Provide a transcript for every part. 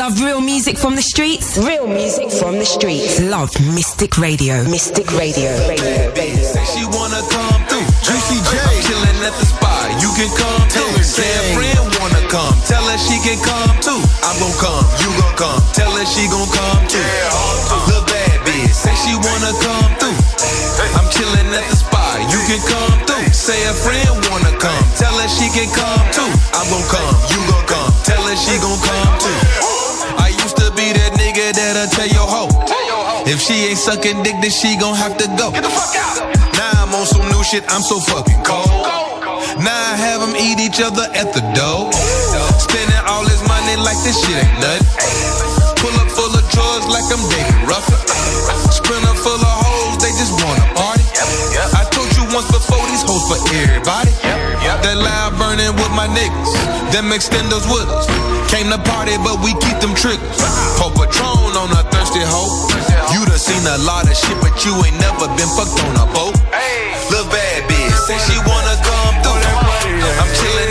Love real music from the streets? Real music from the streets. Love Mystic Radio. Mystic Radio. Radio. Radio. Say she wanna come through. Juicy J. Chillin' at the spot. You can come through. Say a friend wanna come. Tell her she can come too. I'm gon' come. You gon' come. Tell her she gon' come too. The bad bitch. Say she wanna come through. I'm chillin' at the spot. You can come through. Say a friend wanna come. Tell her she can come too. I'm gon' come. You gon' come. Tell her she gon' come too. Used to be that nigga that'll tell your hoe. If she ain't sucking dick, then she gon' have to go. Get the fuck out. Now I'm on some new shit, I'm so fucking cold. Now I have them eat each other at the door. Spending all this money like this shit ain't nothing. Pull up full of drugs like I'm dating Ruffin. Sprinter full of hoes, they just wanna party. I told once before, these hoes for everybody. That loud burning with my niggas, them extenders with us. Came to party, but we keep them triggers. Pour Patron on a thirsty hoe. You done seen a lot of shit, but you ain't never been fucked on a boat. Lil' bad bitch, say she wanna come through. I'm chillin'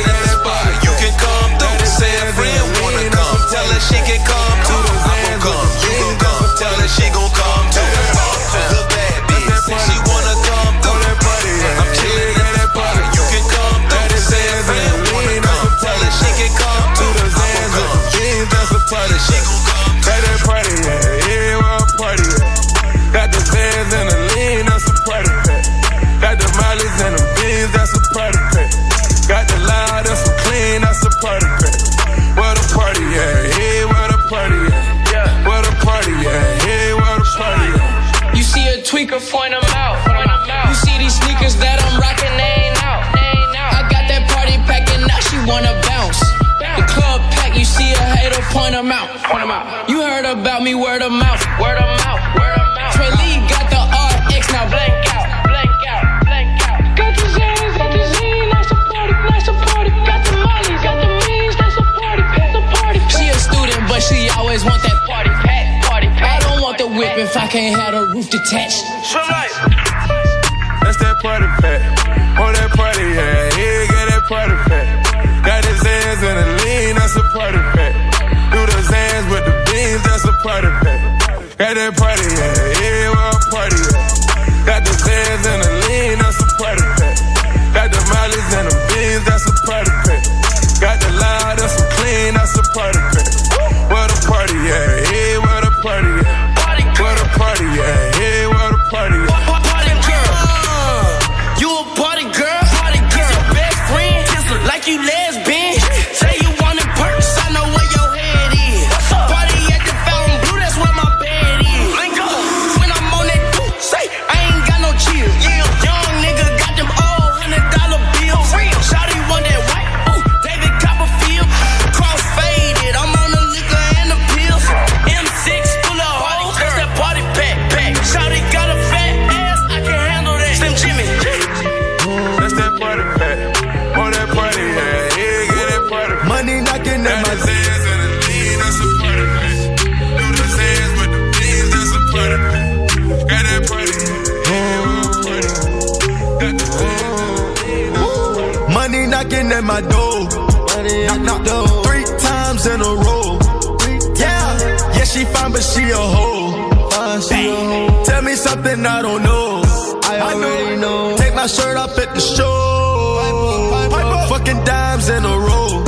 them out. You heard about me, word of mouth. Word of mouth. Word of mouth. Trey Lee got the RX, now blank out. Blank out. Blank out. Got the got the a party, a party. Got the got the means, a party, a party. She a student, but she always want that party pack. Party pack. I don't want the whip if I can't have the roof detached. That's Got that party at? Yeah, money at my door. Knock, knock, door. three times in a row. Yeah, yeah, she fine, but she a hoe. Tell me something I don't know. I already know. Take my shirt off at the show. Fucking dimes in a row.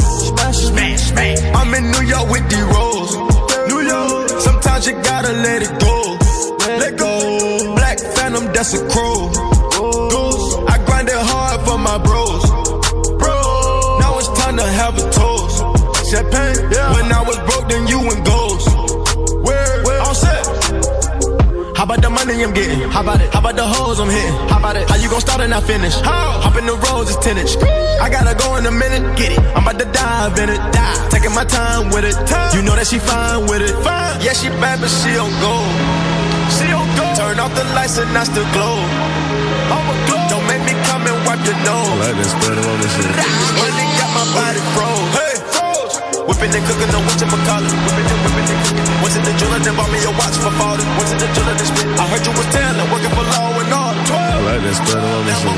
I'm in New York with the rolls. New York. Sometimes you gotta let it go. Let go. Black Phantom, that's a crow. Time to have a toast. Champagne. When I was broke, then you and ghost. Where? Where? All set. How about the money I'm getting? How about it? How about the hoes I'm hitting? How about it? How you gon' start and not finish? How? Hop in the roads, it's tennis. I gotta go in a minute. Get it. I'm about to dive in it. Dive. Taking my time with it. Time. You know that she fine with it. Fine. Yeah, she bad, but she don't go. She don't go. Turn off the lights and I still glow. I'm a glow. Don't make me come and wipe your nose. I Like that spread on this shit. My body froze. Hey, froze. Whipping and cooking, no whatchamacallit. Whipping and whipping and cooking. Went to the jeweler, then bought me a watch for falling. Went to the jeweler, then spit. I heard you was telling, working for law and all. 12. Like that spread on this shit.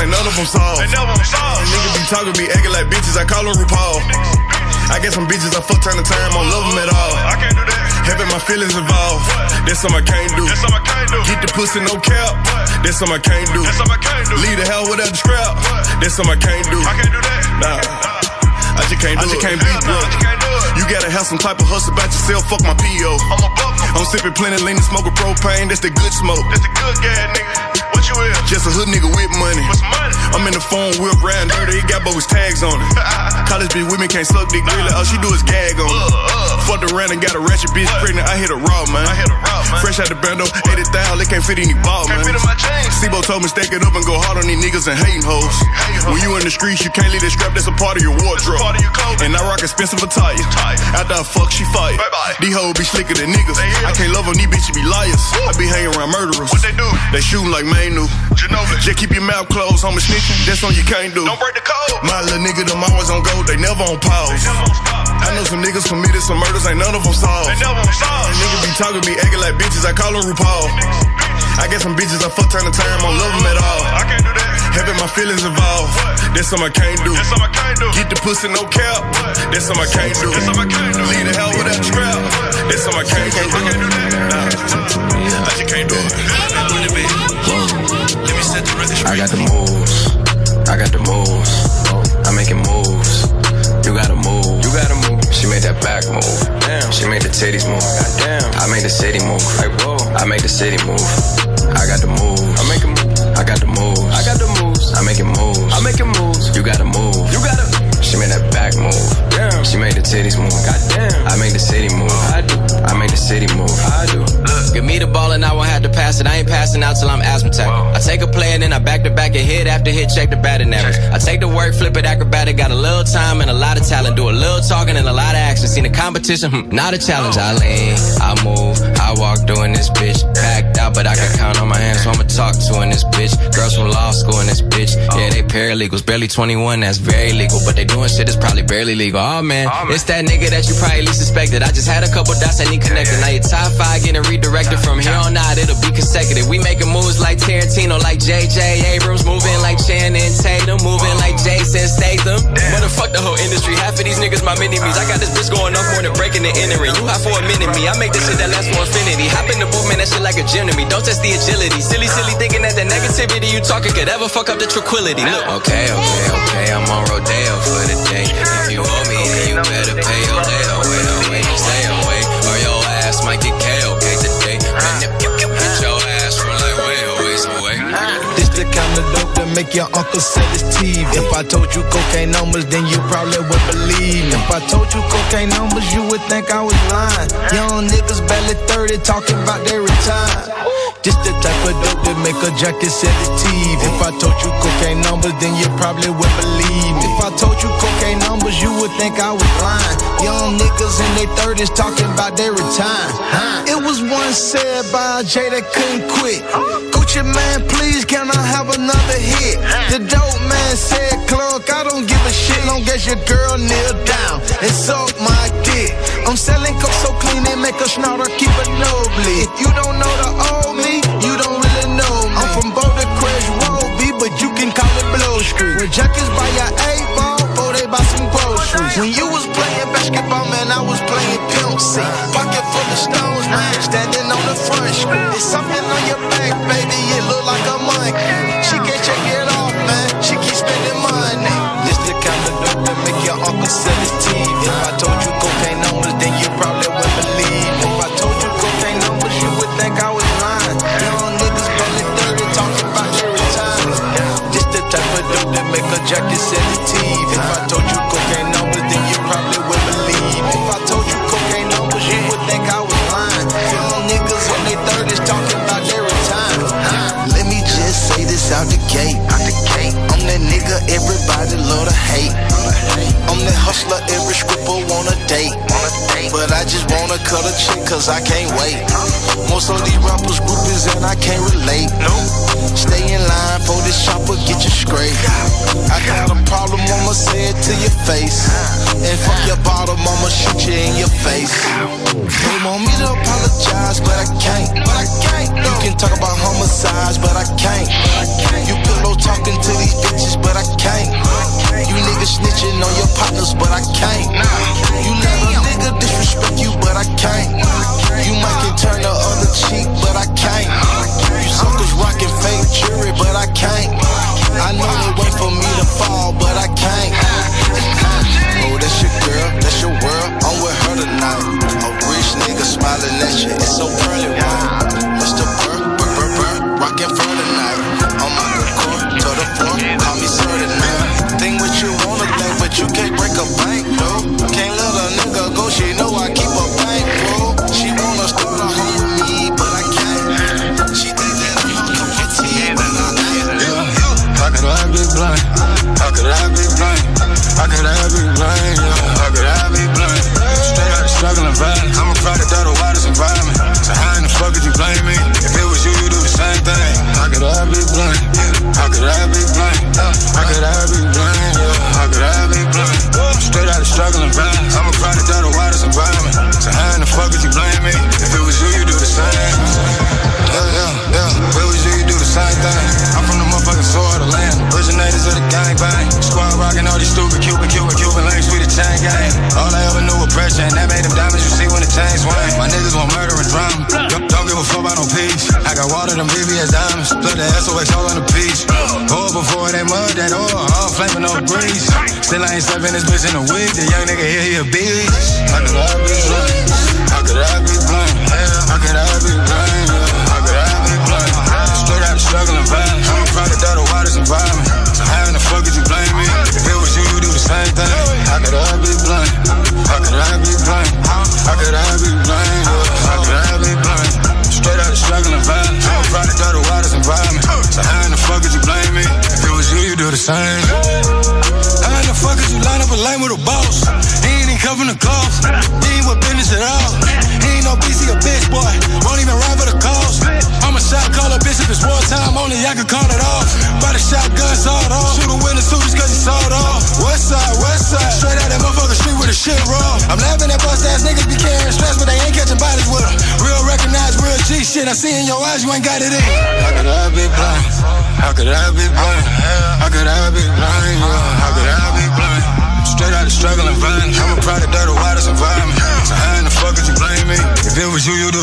Ain't none of them solved. Niggas be talking, be acting like bitches, I call them RuPaul. I get some bitches I fuck time to time, I don't love them at all. I can't do that. Having my feelings involved, that's something I can't do. That's something I can't do. Get the pussy no cap, that's something I can't do. That's something I can't do. Leave the hell without the strap, that's something I can't do. I can't do that. Nah. I just can't do I just can't be broke. You gotta have some type of hustle about yourself. Fuck my PO. I'm a buck. I'm sipping plenty lean and smoking propane. That's the good smoke. That's the good gas, nigga. You is? Just a hood nigga with money. What's money? I'm in the phone, whip round dirty. He got both tags on it. College bitch with me can't suck dick really. All she do is gag on it. Uh. Fucked around and got a ratchet bitch pregnant. I hit a raw, man. I hit a raw, man. Fresh out the bando, 80,000. They can't fit any ball, can't man. Fit in. Sibo told me stack it up and go hard on these niggas and hating hoes. When you in the streets, you can't leave that scrap. That's a part of your wardrobe. Part of your and I rock expensive attire. After I fuck, she fight. These hoes be slicker than niggas. I can't love them, these bitches be liars. I be hanging around murderers. What they do? They shooting like Manu. Ginobili. Just keep your mouth closed, homie snitching. That's on you can't do. Don't break the code. My little nigga, them always on go. They never on pause. They never on stop. I know some niggas committed some murders, ain't none of them solved. They never on solved. Niggas be talking, be acting like bitches. I call them RuPaul. I get some bitches I fuck time to time, I don't love them at all. I can't do that. Having my feelings involved, what? that's something I can't do. That's something I can't do. Get the pussy no cap, what? that's something I can't do. That's something I can't do. Leave the hell without strap, that's something I can't do. I can't do that. Nah, I just can't do it. I got the moves. I got the moves. I'm making moves. You gotta move. You gotta move. She made that back move. Damn. She made the titties move. Goddamn. I made the city move. Like whoa. I made the city move. I got the moves. I make moves. I got the moves. I got the moves. I making moves. I making moves. You gotta move. You gotta. She made that back move. Damn. She made the titties move. Goddamn. I make the city move. I do. I make the city move. I do. Look, give me the ball and I won't have to pass it. I ain't passing out till I'm asthmatic. Whoa. I take a play and then I back to back and hit after hit, check the batting average. I take the work, flip it acrobatic, got a little time and a lot of talent. Do a little talking and a lot of action. Seen the competition, hmm, not a challenge. I lean, I move, I walk doing this bitch. Packed out, but I can count on my hands, so I'ma talk to in this bitch. Girls from law school in this bitch. Yeah, they paralegals, barely 21, that's very legal. But they doing shit that's probably barely legal. Oh man, oh, man. it's that nigga that you probably least suspected. I just had a couple dots I need connected. Now you're top five getting redirected from here on out, it'll be consecutive. We making moves like Tarantino, like JJ Abrams, moving like Channing Tatum, moving like Jason Statham. Motherfuck the whole industry. Half of these niggas my mini me's. I got this bitch going off more than breaking and entering. You hot for a minute, me. I make this shit that lasts for infinity. Hop in the booth, man, that shit like a gym to me. Don't test the agility. Silly, silly thinking that the negativity you talking could ever fuck up the tranquility. Look. Okay, okay, okay. I'm on Rodeo for the kind of dope that make your uncle set his teeth. If I told you cocaine numbers, then you probably would believe me. If I told you cocaine numbers, you would think I was lying. Young niggas barely 30 talking about their retire. This the type of dope that make a jacket set his teeth. If I told you cocaine numbers, then you probably would believe me. If I told you cocaine numbers, you would think I was lying. Young niggas in their 30s talking about their retire. It was once said by a J that couldn't quit. Gucci Mane, please can I have another hit. The dope man said, Clark, I don't give a shit long as your girl kneel down and suck my dick. I'm selling coke so clean it make a snorter keep it nobly. If you don't know the old me, you don't really know me. I'm from Boulder Crest Roby, but you can call it Blow Street. Where jackets buy your eight ball, before they buy some groceries. When you was playing basketball, man, I was playing pimp C. Pocket full of stones, man, standing on the front street. It's something on your back, baby, it look like a monkey.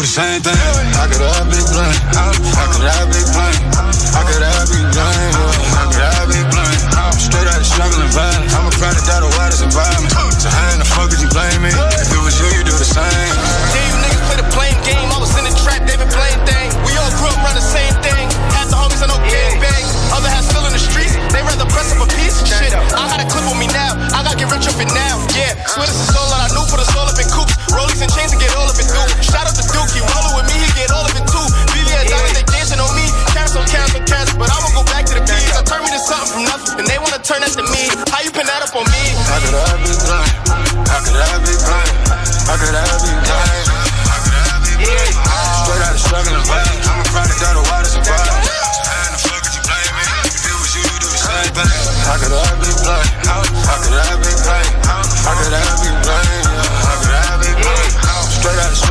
Same thing. How could I be blind? How could I be blind? How could I be blind? How could I be blind? Straight out of struggling violence. I'm a product of the widest environment. So how in the fuck could you blame me? If it was you, you do the same. Yeah, you niggas play the blame game. I was in the trap, they been playing thing. We all grew up around the same thing. Half the homies I know gang bang. Other half still in the streets. They rather press up a piece. Shit, I got a clip on me now. I gotta get rich up it now. Yeah, swear this is all that I knew for the soul up in coops. And chains to get all of it through. Shout out to Duke, he rollin' with me, he get all of it too. VVS diamonds, they dancing on me. Carats on carats on carats, but I won't go back to the keys. I turn me to something from nothing, and they wanna turn that to me. How you pin that up on me? How could I be blind? How could I be blind? How could I be blind? How could I be blind? Straight out of struggling violence. I'm a product of the widest environment. So how in the fuck could you blame me? If it was you, you do the same thing. How could I be blind? How could I be blind? How could I be blind?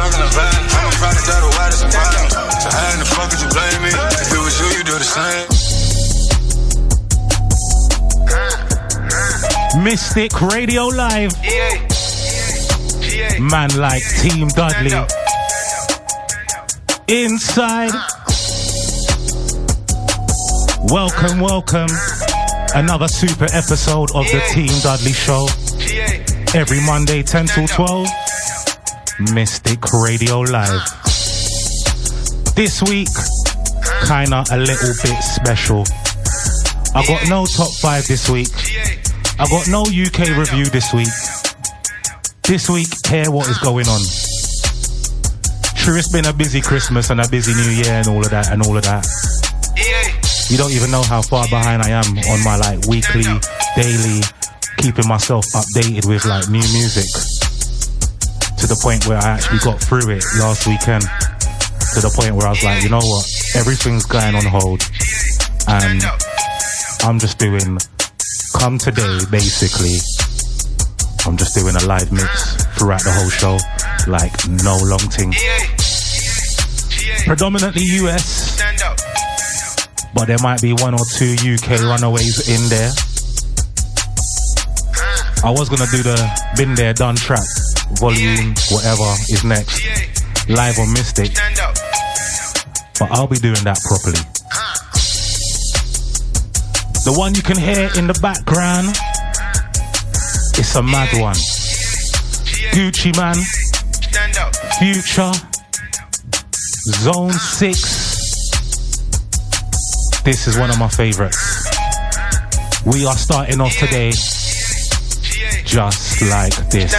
Straight out of struggling violence. I'm a product of the widest environment. So how in the fuck could you blame me? If it was you, you do the same. Mystic Radio Live. Man like Team Dudley. Inside. Welcome, welcome. Another super episode of the Team Dudley Show. Every Monday, 10 till 12. Mystic Radio Live. This week, kinda a little bit special. I got no top five this week. I got no UK review this week. This week, hear what is going on. True, it's been a busy Christmas and a busy New Year and all of that and all of that. You don't even know how far behind I am on my like weekly, daily, keeping myself updated with like new music. To the point where I actually got through it last weekend. To the point where I was like, you know what? Everything's going on hold. And I'm just doing come today basically. I'm just doing a live mix throughout the whole show. Like no long thing. Predominantly US. But there might be one or two UK runaways in there. I was gonna do the Been There Done track, volume, whatever is next, live on Mystic. But I'll be doing that properly. The one you can hear in the background, it's a mad one. Gucci Mane, Future, Zone 6. This is one of my favorites. We are starting off today just like this.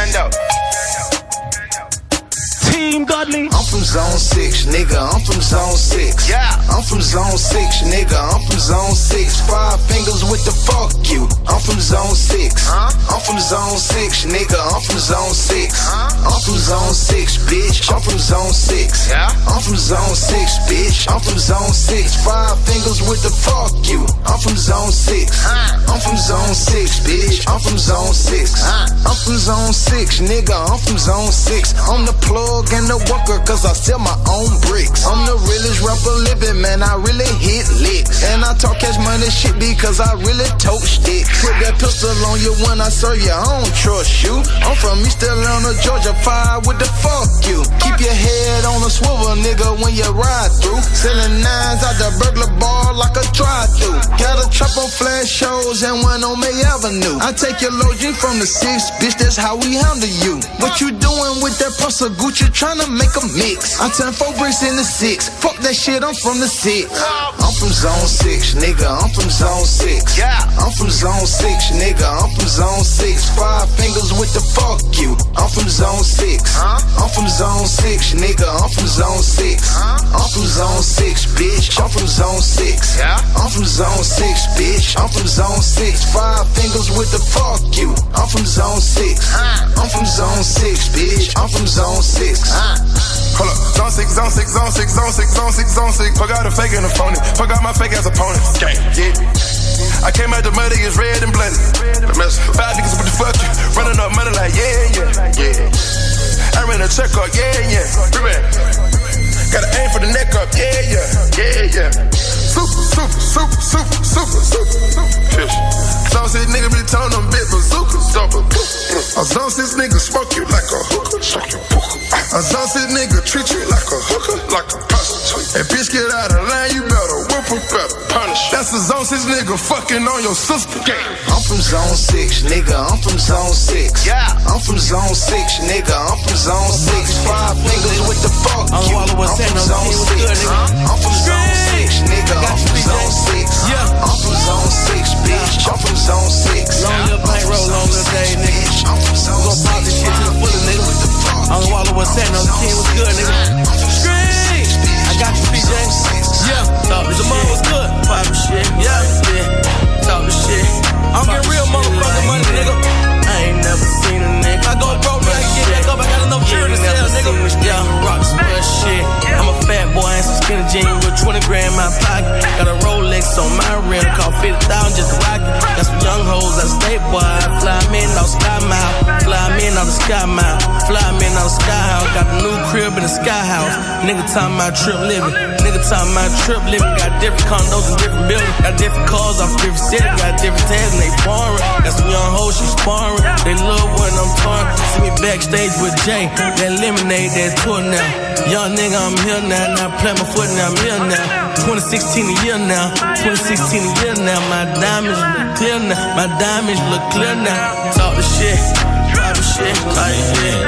Team Dudley. I'm from zone six, nigga. I'm from zone six. Yeah. I'm from zone six, nigga. I'm from zone six. Five fingers with the fuck you. I'm from zone six. Huh? I'm from zone six, nigga. I'm from zone six. I'm from zone six, bitch. I'm from zone six. Yeah. I'm from zone six, bitch. I'm from zone six. Five fingers with the fuck you. I'm from zone six. I'm from zone six, bitch. I'm from zone six. I'm from zone six, nigga. I'm from zone six. I'm the plug and the worker, cause I sell my own bricks. I'm the realest rapper living, man. I really hit licks. And I talk cash money shit because I really tote sticks. Put that pistol on you when I serve you. I don't trust you. I'm from East Atlanta, Georgia. Fire with the fuck you. Keep your head on a swivel, nigga, when you ride through. Selling nines out the burglar bar like a drive through. Got a trap on Flat Shoals and one on May Avenue. I take your logic from the six, bitch, that's how we handle you. What you doing with that pussy Gucci? Trying to make a mix. I turn four bricks into six. Fuck that shit, I'm from the six. I'm from zone six, nigga. I'm from zone six. Yeah. I'm from zone six, nigga. I'm from zone six. Five fingers with the fuck you. I'm from zone six. I'm from zone six, nigga. I'm from zone six. I'm from zone six, bitch. I'm from zone six. Yeah. I'm from zone six, bitch. I'm from zone six. Five fingers with the fuck you. I'm from zone six. I'm from zone six, bitch. I'm from zone six. Hold up, zone six, zone six, zone six, zone six, zone six, zone six. Fuck out a fake and a phony. Fuck out my fake ass opponent. Gang, yeah. I came out the muddy, it's red and bloody. Five niggas with the fuck you. Running up money like, yeah, yeah, yeah. I ran a check up, yeah, yeah. Gotta aim for the neck up, yeah, yeah, yeah, yeah. Super, super, super, super, super, super. Fish. Zone six nigga be telling them bit bazooka, super. A zone six nigga smoke you like a hookah, suck your hookah. A zone six nigga treat you like a hooker, like a prostitute. And bitch get out line, you better whoop her, better punish. That's a zone six nigga fucking on your sister. I'm from zone six, nigga. I'm from zone six. Yeah. I'm from zone six, nigga. I'm from zone six. Five fingers with the fuck I'm you. I'm from zone six. I'm from zone six, nigga. I'm from zone six. Yeah. I'm from zone six, bitch. I'm from zone six. Long little I'm bank from roll, zone long little day, nigga. bitch. I'm from zone Gonna pop this shit to the fullest, nigga. The I'm you. Wallow with San Jose, King was good, nigga. Scream! I got you, PJ. Yeah, talk the shit. was good. Pop shit. Yeah, yeah. Talk the shit. I'm getting real motherfucking money, nigga. I ain't never seen a nigga. If I go broke, nigga, I can get back up. I got enough jury to sell, nigga. Yeah, rock square shit. I'm a fat boy and some skinny jeans with 20 grand in my pocket. Got a Rolex on my rim, call 50,000 just to rock it. Got some young hoes that stay boy. Fly me in on Sky Mile. Fly me in on the Sky Mile. Fly me in on the Sky House. Got the new crib in the Sky House. Nigga talking about trip living. Nigga talking about trip living. Got different condos and different buildings. Got different cars off different cities. Got different tags and they foreign. Got some young hoes, she sparring. They love when I'm touring. See me backstage with Jay. That lemonade, that tour now. Young nigga, I'm here now. Now play my foot now, I'm here now. 2016 a year now. 2016 a year now. My diamonds look clear now. My diamonds look clear now. Talk the shit. Talk the shit. Talk the shit.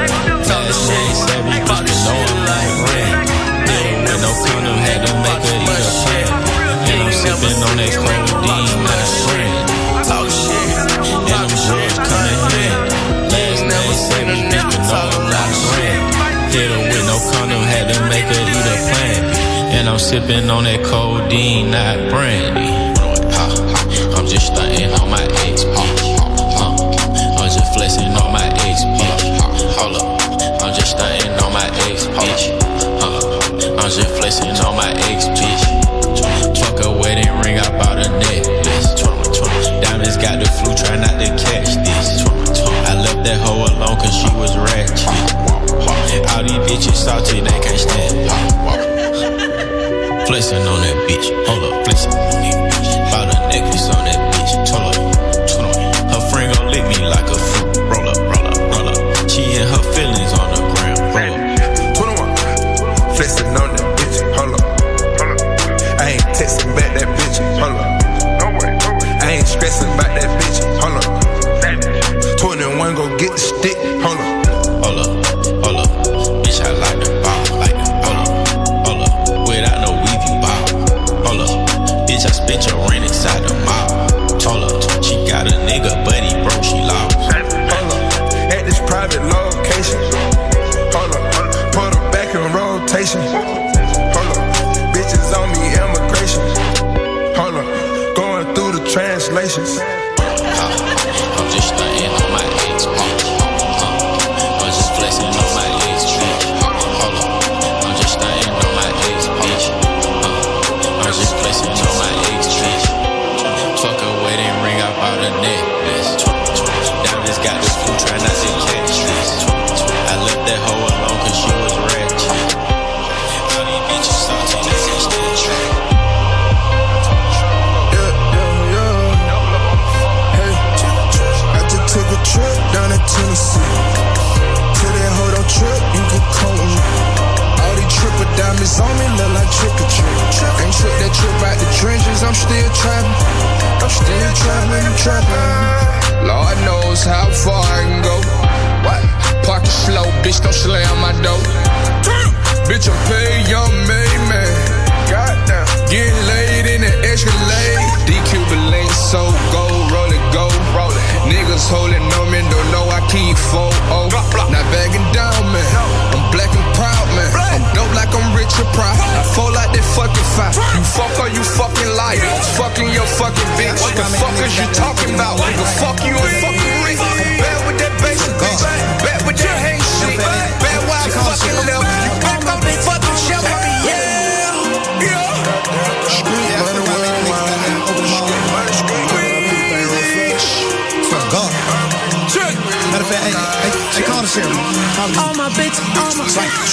Talk the shit. Talk the shit like. With no condom, had to make her eat a shit. On that codeine, not friend. Hit her with no condom, had to make her eat a plant. And I'm sipping on that codeine, not brandy. I'm just stunting on my ex. I'm just flexing on my ex. Hold up, I'm just stunting on my ex. I'm just flexing on my ex, bitches salty, they can't stand. Flexing on that bitch, hold up, flexing on me look like trick or treat. Ain't took that trip out the trenches, I'm still trapping. I'm still trapping, trapping. Lord knows how far I can go. What? Park it slow, bitch, don't slam my door. Bitch, I'm paid, young made man. Goddamn. Getting laid in the Escalade. DQ link so go, roll it, go. Roll it. Niggas holding on me, don't know I keep 4 oh. Not bagging down, man. I'm black man. I'm dope like I'm rich and proud. I fall like that fucking five. You fuck or you fucking liar. Fucking your fucking bitch. What the fuck is you talking about? Nigga, fuck you and fucking rich. Bad with that basic bitch. Bad with your hate shit. Bad why I fucking left. You back on the fucking shelf. Yeah. Yeah. Hey, hey, hey, call the sheriff. All my bitches, all my,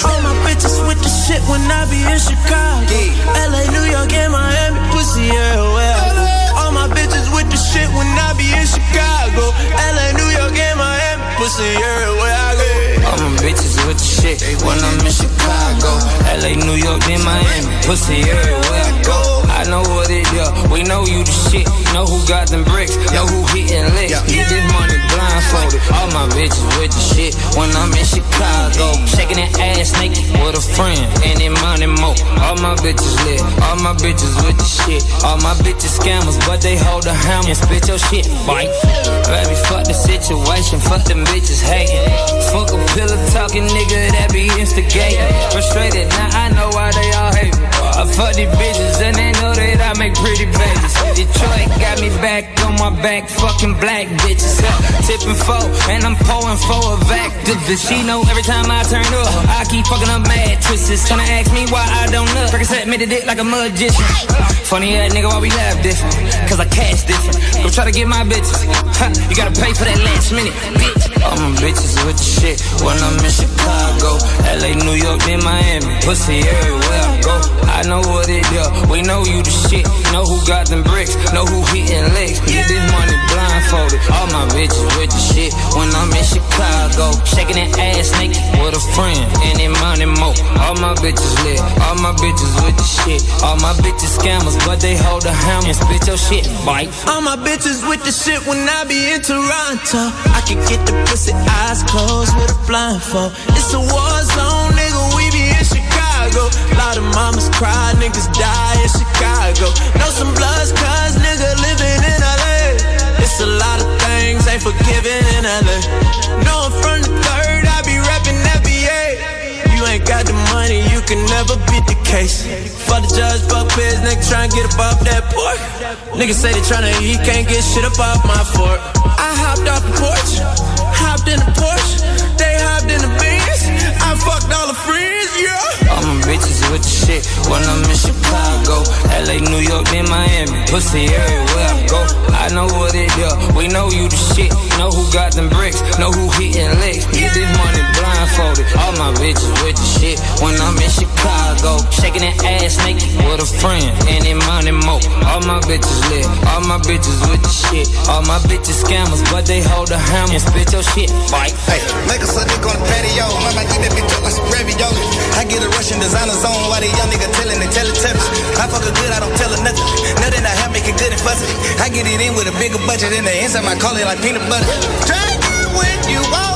all my bitches with the shit when I be in Chicago. LA, New York, and Miami, pussy everywhere I. All my bitches with the shit when I be in Chicago. LA, New York, and Miami, pussy everywhere I go. All my bitches with the shit when I'm in Chicago. LA, New York, then Miami. Pussy everywhere I go. Know what it is. We know you the shit. Know who got them bricks. Know who hitting licks. Get this money blindfolded. All my bitches with the shit when I'm in Chicago. Shaking that ass naked with a friend. And Any money mo. All my bitches lit. All my bitches with the shit. All my bitches scammers, but they hold a hammer and spit your shit. Bite. Baby, fuck the situation. Fuck them bitches hating. Fuck a pillow talking nigga that be instigating. Frustrated, now I know why they all hate me. I fuck these bitches I make pretty babies. Detroit got me back on my back, fucking black bitches. Huh? Tipping four, and I'm pulling for a activist. She know every time I turn up, I keep fucking up mattresses. Tryna ask me why I don't know. Percocet made it dick like a magician. Funny ass nigga, why we laugh different? Cause I cash different. Go try to get my bitches. Huh, you gotta pay for that last minute, bitch. All my bitches with the shit when I'm in Chicago. LA, New York, then Miami. Pussy everywhere I go. I know what it is. We know you the shit. Know who got them bricks. Know who hitting licks. Get this money blindfolded. All my bitches with the shit when I'm in Chicago. Shaking that ass naked with a friend. Any money more. All my bitches lit. All my bitches with the shit. All my bitches scammers, but they hold a hammer and spit your shit. Bite. All my bitches with the shit when I be in Toronto. I can get the pussy eyes closed with a blindfold. It's a war zone, Chicago. Lot of mamas cry, niggas die in Chicago. Know some bloods, cuz nigga living in LA. It's a lot of things ain't forgiven in LA. No, I'm from the third, I be rapping FBA. You ain't got the money, you can never beat the case. Fuck the judge, fuck biz, nigga tryna get off that porch. Niggas say they tryna eat, can't get shit off my fork. I hopped off the porch, hopped in the Porsche, they hopped in the Benz. I fucked all the friends, yeah. All my bitches with the shit when I'm in Chicago. LA, New York, then Miami. Pussy everywhere I go. I know what it is. We know you the shit. Know who got them bricks. Know who hitting licks. Get this money blindfolded. All my bitches with the shit when I'm in Chicago. Shaking that ass naked with a friend. Any money mo. All my bitches lit. All my bitches with the shit. All my bitches scammers, but they hold a hammer and spit your shit. Bite. Hey, make a Sunday on the patio. Mama eat that bitch up like some ravioli. I get a Russian designer zone while the young nigga telling tell it I fuck her good, I don't tell her nothing. Nothing I have make good and fuzzy. I get it in with a bigger budget than the inside my call it like peanut butter. Drink it when you want,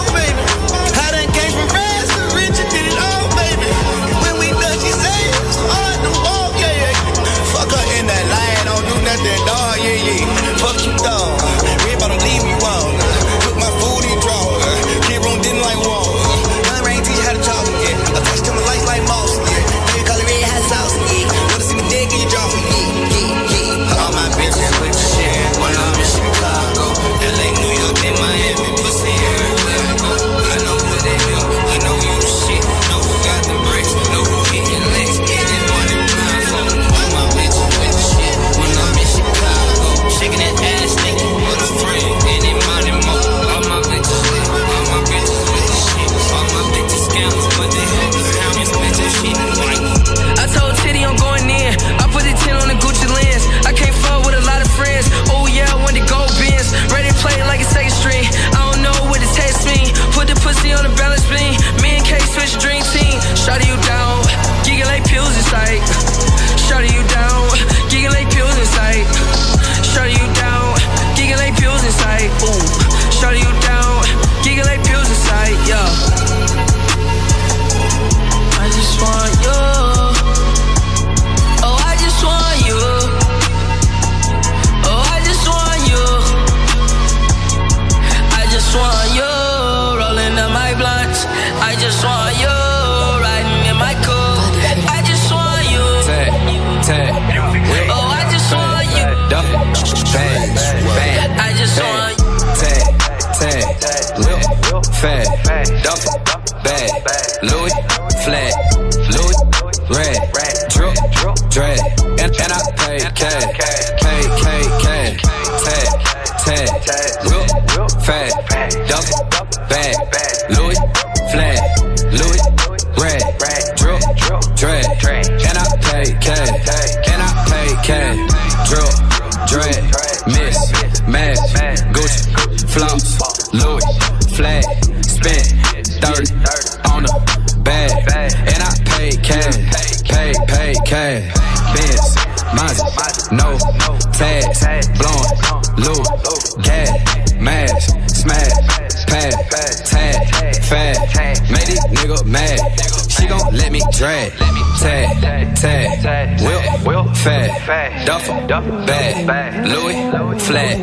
duffel, bag, Louis, flat,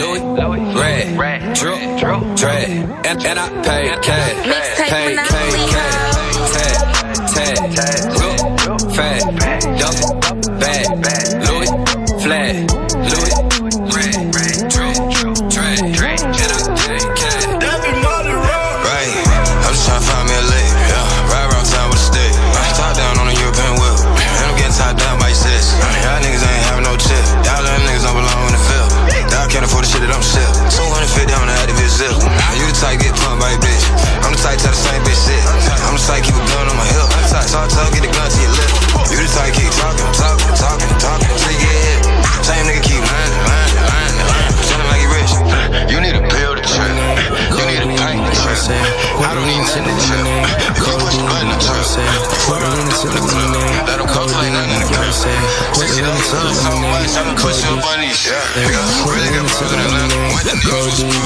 Louis, red, drip, drag, and, and I pay cash, Codeine,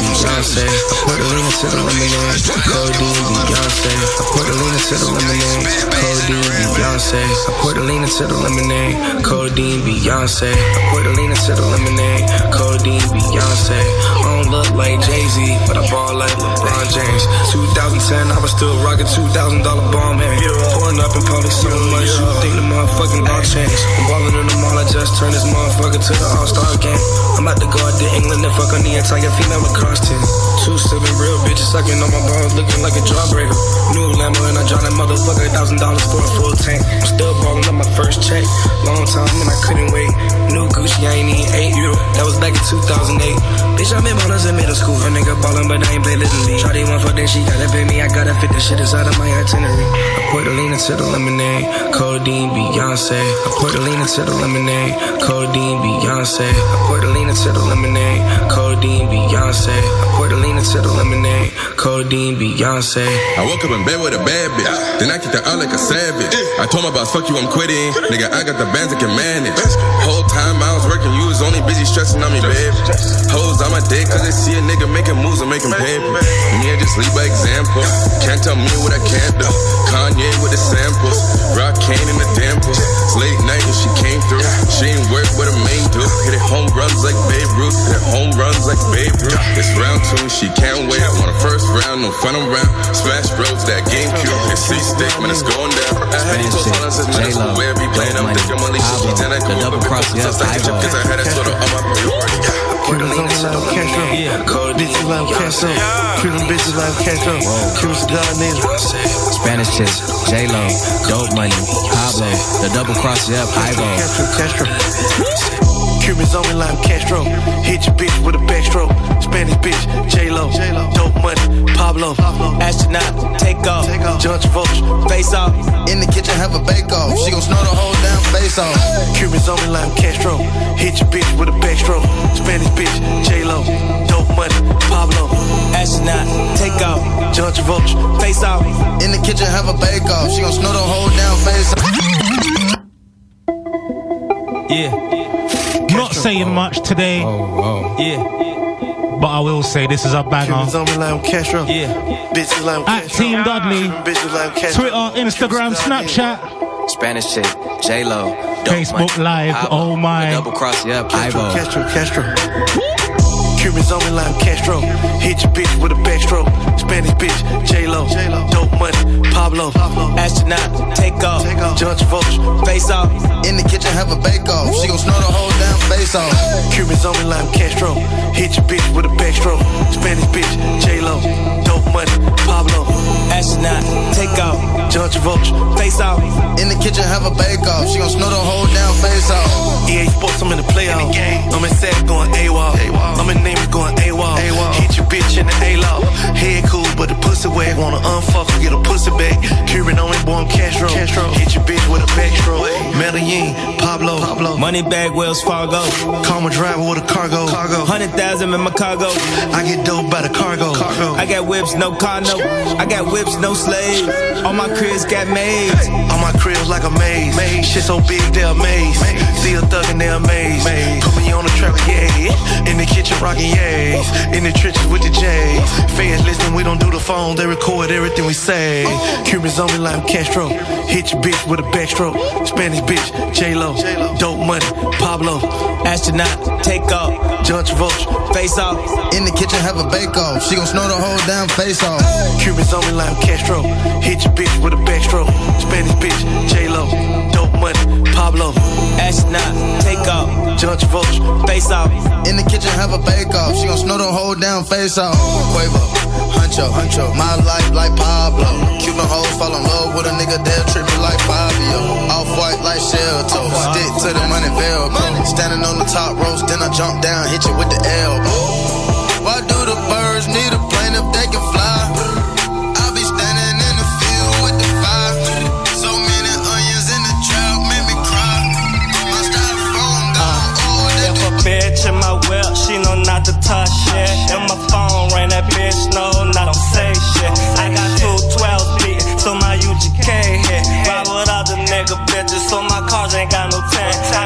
Beyonce. I put a lean to the lemonade. Codeine, Beyonce. I put a lean to the lemonade. Codeine, Beyonce. I put a lean to the lemonade. Codeine, Beyonce. I put a lean to the lemonade. Codeine, Beyonce. I don't look like Jay Z, but I ball like LeBron James. 2010, I was still rocking $2,000 bomb head. Pouring up in public so much, you think the motherfucking law changed. I'm balling in the mall, I just turned this motherfucker to the All-Star game. I'm about to go out to England and fuck on the entire female lacrosse team. Two sipping real bitches sucking on my balls, looking like a jawbreaker. New Lambo and I dropped that motherfucker a thousand dollars for a full tank. I'm still balling on my first check. Long time and I couldn't wait. New Gucci, I ain't even eight euro. That was back in 2008. Bitch, I'm in models in middle school. A nigga ballin', but I ain't play Little League. One for then she gotta pay me. I gotta fit the shit inside of my itinerary. I put the lean into the lemonade. Codeine, Beyonce. I put the lean into the lemonade. Codeine, Beyonce. I put the lean into the lemonade. Codeine, Beyonce. I put the lean into the lemonade. Codeine, Beyonce. I woke up in bed with a bad bitch. Then I kicked her out like a savage. I told my boss, fuck you, I'm quitting. Nigga, I got the bands that can manage. Whole time I was working, you was only busy stressing on me, babe. Hoes on my dick, cause they see a nigga making moves and making paper. Me, I just lead by example. Can't tell me what I can't do. Kanye with the samples. Rock cane in the dampers. It's late night and she came through. She ain't work with a main dude. Hit it home runs like Babe Ruth. Hit it home runs like Babe Ruth. It's round two, she can't wait. On the first round, no fun around. Smash Bros, that GameCube. It's C-Stick, man, it's going down. I had to close on says, man, that's what we playing. I'm thinking money, she keep ten, I come up with focus. I start to cause I had that sort of on my priority. Killers only like Castro. Bitches like Castro. Killing bitches like Castro. Killers God niggas. Spanish chick, J Lo, Dope Money, Pablo, the double cross up, Ivo. Castro, Castro. Cubans on me like Castro. Hit your bitch with a backstroke. Spanish bitch, J-Lo. Dope money, Pablo. Astronaut, take off. John Travolta. Face off. In the kitchen, have a bake off. She gon' snort the whole damn face off. Cubans on me like Castro. Hit your bitch with a backstroke. Spanish bitch, J-Lo. Dope money, Pablo. Astronaut, take off. John Travolta. Face off. In the kitchen, have a bake off. She gon' snort the whole damn face off. Yeah. Not saying much today, Yeah. but I will say this is a banger. Cubans on me like Yeah. At Team Dudley, Bitches like Castro. Twitter, Instagram, Snapchat, Spanish chick, J Lo, Facebook Live. Oh my. double cross up, Castro, Ivo. Castro, Castro. Cubans on me like Castro. Hit your bitch with a backstroke. Spanish bitch, J-Lo. Dope money, Pablo. Astronaut, take off. John Travolta, face off. In the kitchen, have a bake off. She gon' snort the whole damn face off. Cubans on me like Castro. Hit your bitch with a backstroke. Spanish bitch, J-Lo. Dope money, Pablo. Astronaut, take off. John Travolta, face off. In the kitchen, have a bake off. She gon' snort the whole damn face off. EA Sports, I'm in the playoff. I'm in Saks going AWOL. I'm in Neiman going AWOL. Hit your bitch in the A-Law. Head cool, but the pussy wet. Wanna unfuck, or get a pussy back. Cuban on me, boy, I'm Castro. Hit your bitch with a backstroke. Medellin, Pablo. Pablo. Money bag, Wells Fargo. Call my driver with a cargo. Cargo. Hundred thousand in my cargo. I get dope by the cargo. cargo. I got whips, no car note. I got whips, no slaves. All my cribs got maids. All my cribs like a maze. maze. Shit so big, they're amazed. See a thug and they're amazed. Maze. Put me on the trailer, yeah. In the kitchen, rocking yays. In the trenches with the J's. Fans listen, we don't do the phone. They record everything we say. Cubans on me like Castro. Hit your bitch with a backstroke. Spanish bitch, J-Lo. Dope money, Pablo. Astronaut, take off. John Travolta, face off. In the kitchen, have a bake off. She gon' snort the whole damn face off. Cubans on me like Castro. Hit your bitch with a backstroke. Spanish bitch, J-Lo. Dope money, Pablo. Astronaut, take off. John Travolta, face off. In the kitchen, have a bake off. She gon' snort the whole damn face off. Quavo, Huncho, Huncho. My life like Pablo. Cuban hoes fall in love with a nigga, they'll treat me like Fabio. Off white like shell toe. Stick to the money velcro. Standing on the top ropes, then I jump down, hit you with the elbow. Why do the birds need a plane if they can fly? Touch shit. If my phone ring, that bitch no, I don't say shit. I got two 12 beat, so my UGK hit. Ride with other nigga bitches, so my cars ain't got no 10.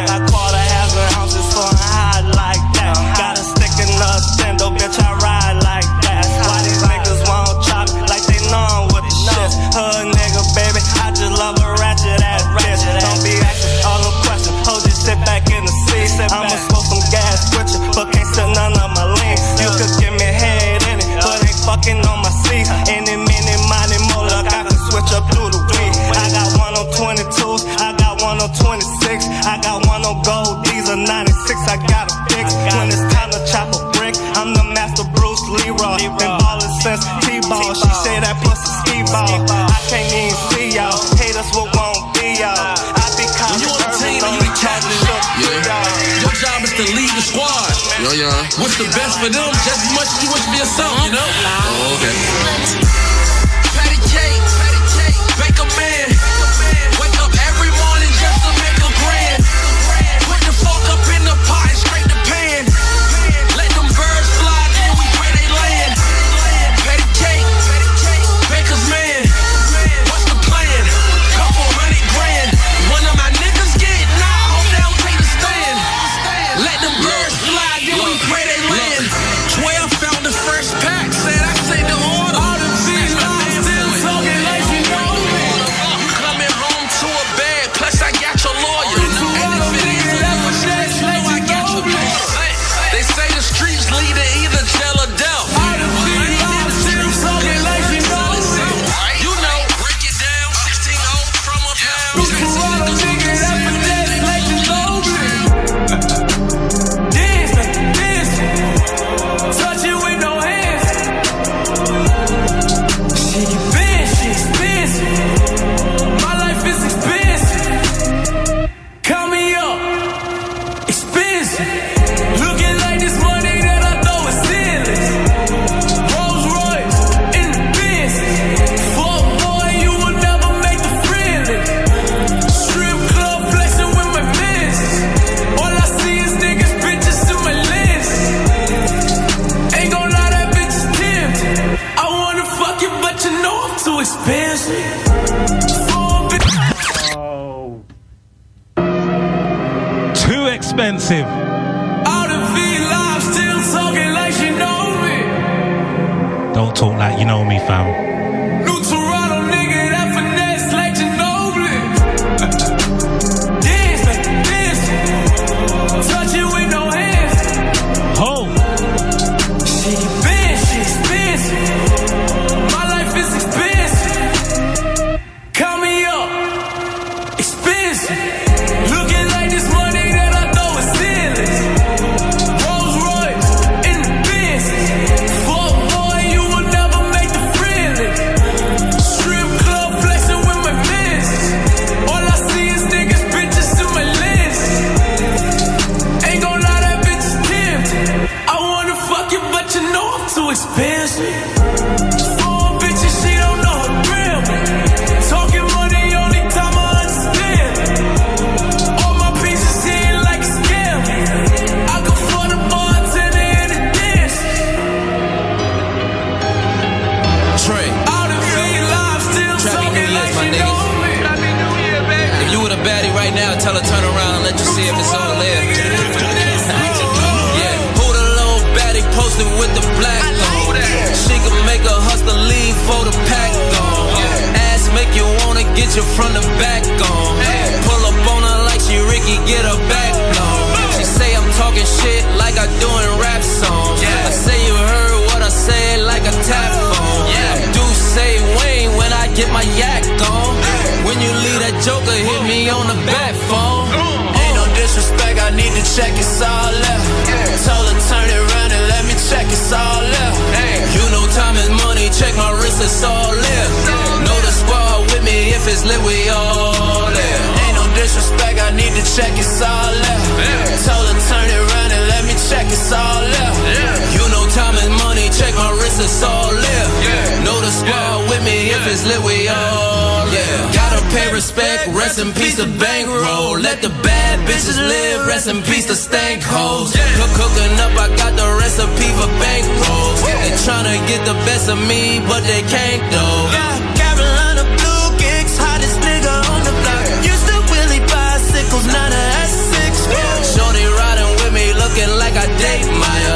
Rest in peace to bankroll. Let the bad bitches live, rest in peace to stank hoes. Cook cooking up, I got the recipe for bankrolls. They tryna get the best of me, but they can't though. Carolina Blue Kicks, hottest nigga on the block. Used to Willie bicycles, now the S6. Shorty riding with me, looking like I date Maya.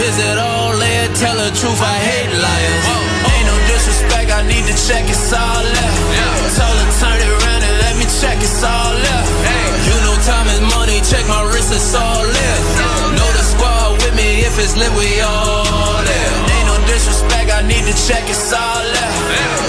Is it all there? Tell the truth, I hate liars. Ain't no disrespect, I need to check it's all left. Told if it's lit, we all there. Ain't no disrespect, I need to check it's all left.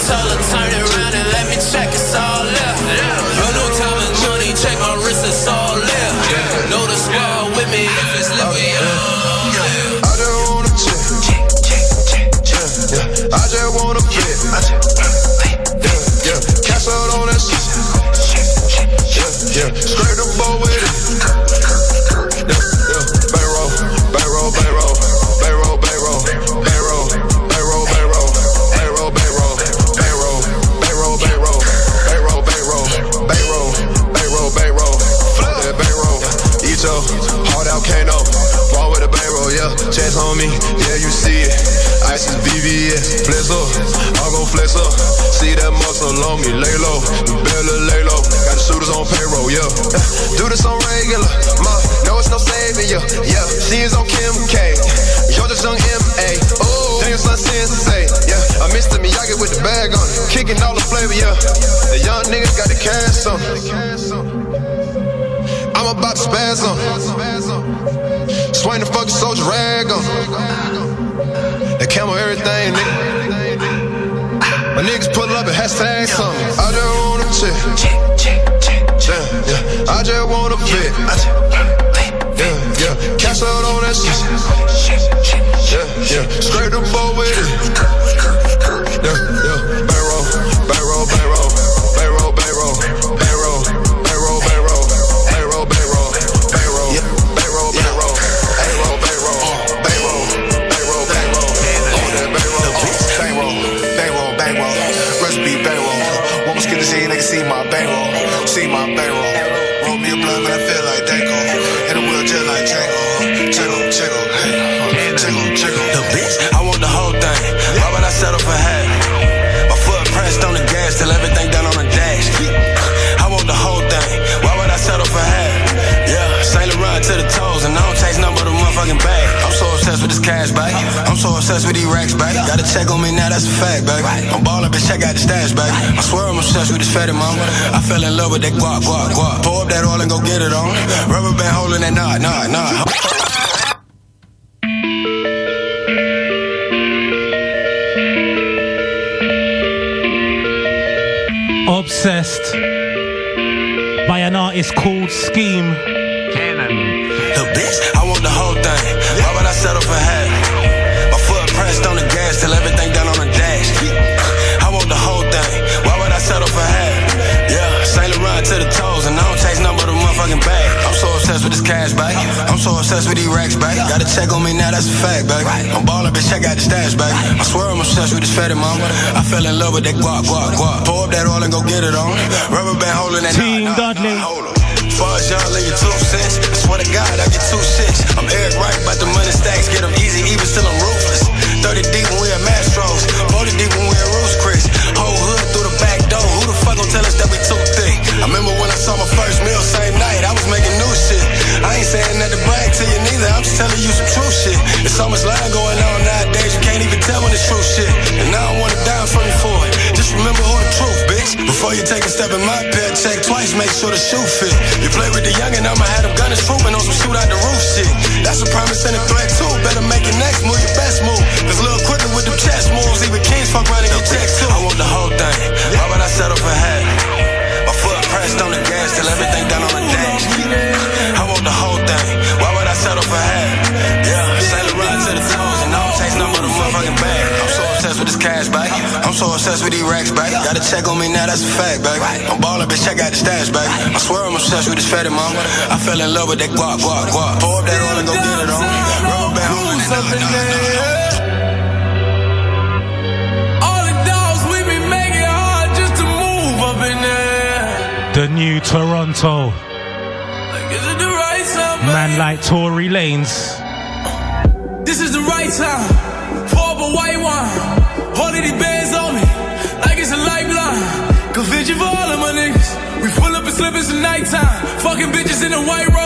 Told her turn around and let me check it's all left. You know time is money, check my wrist, it's all left. Know the squad with me, if it's lit, we all there. I just wanna check. Yeah, yeah. I just wanna fit. Yeah, yeah. Cash out on that shit. Yeah, yeah. Straight on me, yeah, you see it. Ice is VVS, flex up, I'm gon' flex up. See that muscle on me, lay low, better lay low. Got the shooters on payroll, yeah. Do this on regular, ma, no it's no saving ya, yeah. She is on Kim K, yo just young M.A. Oh, Daniel son sensei, yeah. I missed the Miyagi with the bag on it, kicking all the flavor, yeah. The young niggas got the cash on. I'm about to spaz on. Swing the fucking soldier rag on. That camel everything, nigga. My niggas pull up and hashtag something. I just wanna check. Yeah, yeah. I just wanna fit. Yeah, yeah. Cash out on that shit. Yeah, yeah. Straight the bow obsessed with these racks, baby. Got a check on me now, that's a fact. I'm ballin', bitch, check out the. I swear I'm obsessed with this fatty mama. I fell in love with that guap, guap, guap. Up that oil and go get it on. Rubber band holding that knot, knot, knot. Obsessed by an artist called Scheme. Cash, back. I'm so obsessed with these racks, back. Got a check on me now, that's a fact, back. I'm ballin', bitch, check out the stash, back. I swear I'm obsessed with this fatty mom. I fell in love with that guap, guap, guap. Pour up that oil and go get it on. Rubber band holding that Team Dudley. Far as y'all leave you two cents. I swear to God, I get two shits. I'm Eric Wright, about the money stacks, get them easy, even still I'm ruthless. 30 deep when we at Mastros, 40 deep when we at Ruth's Chris. Whole hood through the back door, who the fuck gon' tell us that we too thick? I remember when I saw my first meal same night, I was making new shit. I ain't saying to brag to you neither, I'm just telling you some true shit. There's so much lying going on nowadays, you can't even tell when it's true shit. And I don't wanna die in front of for it. Just remember who the truth, bitch. Before you take a step in my pair, check twice, make sure the shoe fit. You play with the young and I'ma have them gunners trooping on some shoot out the roof shit. That's a promise and a threat too. Better make your next move, your best move. Cause little quicker with them chess moves, even kings fuck and get text too. I want the whole thing. Why would I settle for half? On the gas till everything done on the dash. I want the whole thing. Why would I settle for half? Yeah, Saint Laurent to the toes and I don't nothing but a motherfucking bag. I'm so obsessed with this cash, back. I'm so obsessed with these racks, back. Got a check on me now, that's a fact, back. I'm ballin', bitch, check out the stash, back. I swear I'm obsessed with this fatty mom. I fell in love with that guap, guap, guap. Pour up that oil and go get it on. Rubber band holding it up in there. New Toronto. Man like Tory Lanez. This is the right time. Pour up a white wine. All of these bands on me. Like it's a lifeline. Vision for all of my niggas. We pull up in slippers at nighttime. Fucking bitches in the white robes.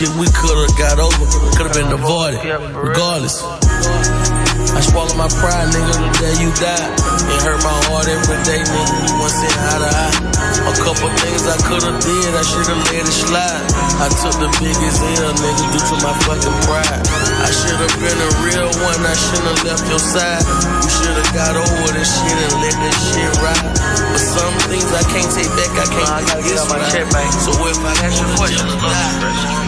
Shit we could've got over, could've been avoided, regardless. I swallow my pride, nigga, the day you died. It hurt my heart every day, nigga. We once seen eye to eye. A couple things I could've did, I should've let it slide. I took the biggest L, nigga, due to my fucking pride. I should've been a real one, I shouldn't have left your side. You should've got over this shit and let this shit ride. But some things I can't take back, I can't I gotta get on my check, man. So if I ask you a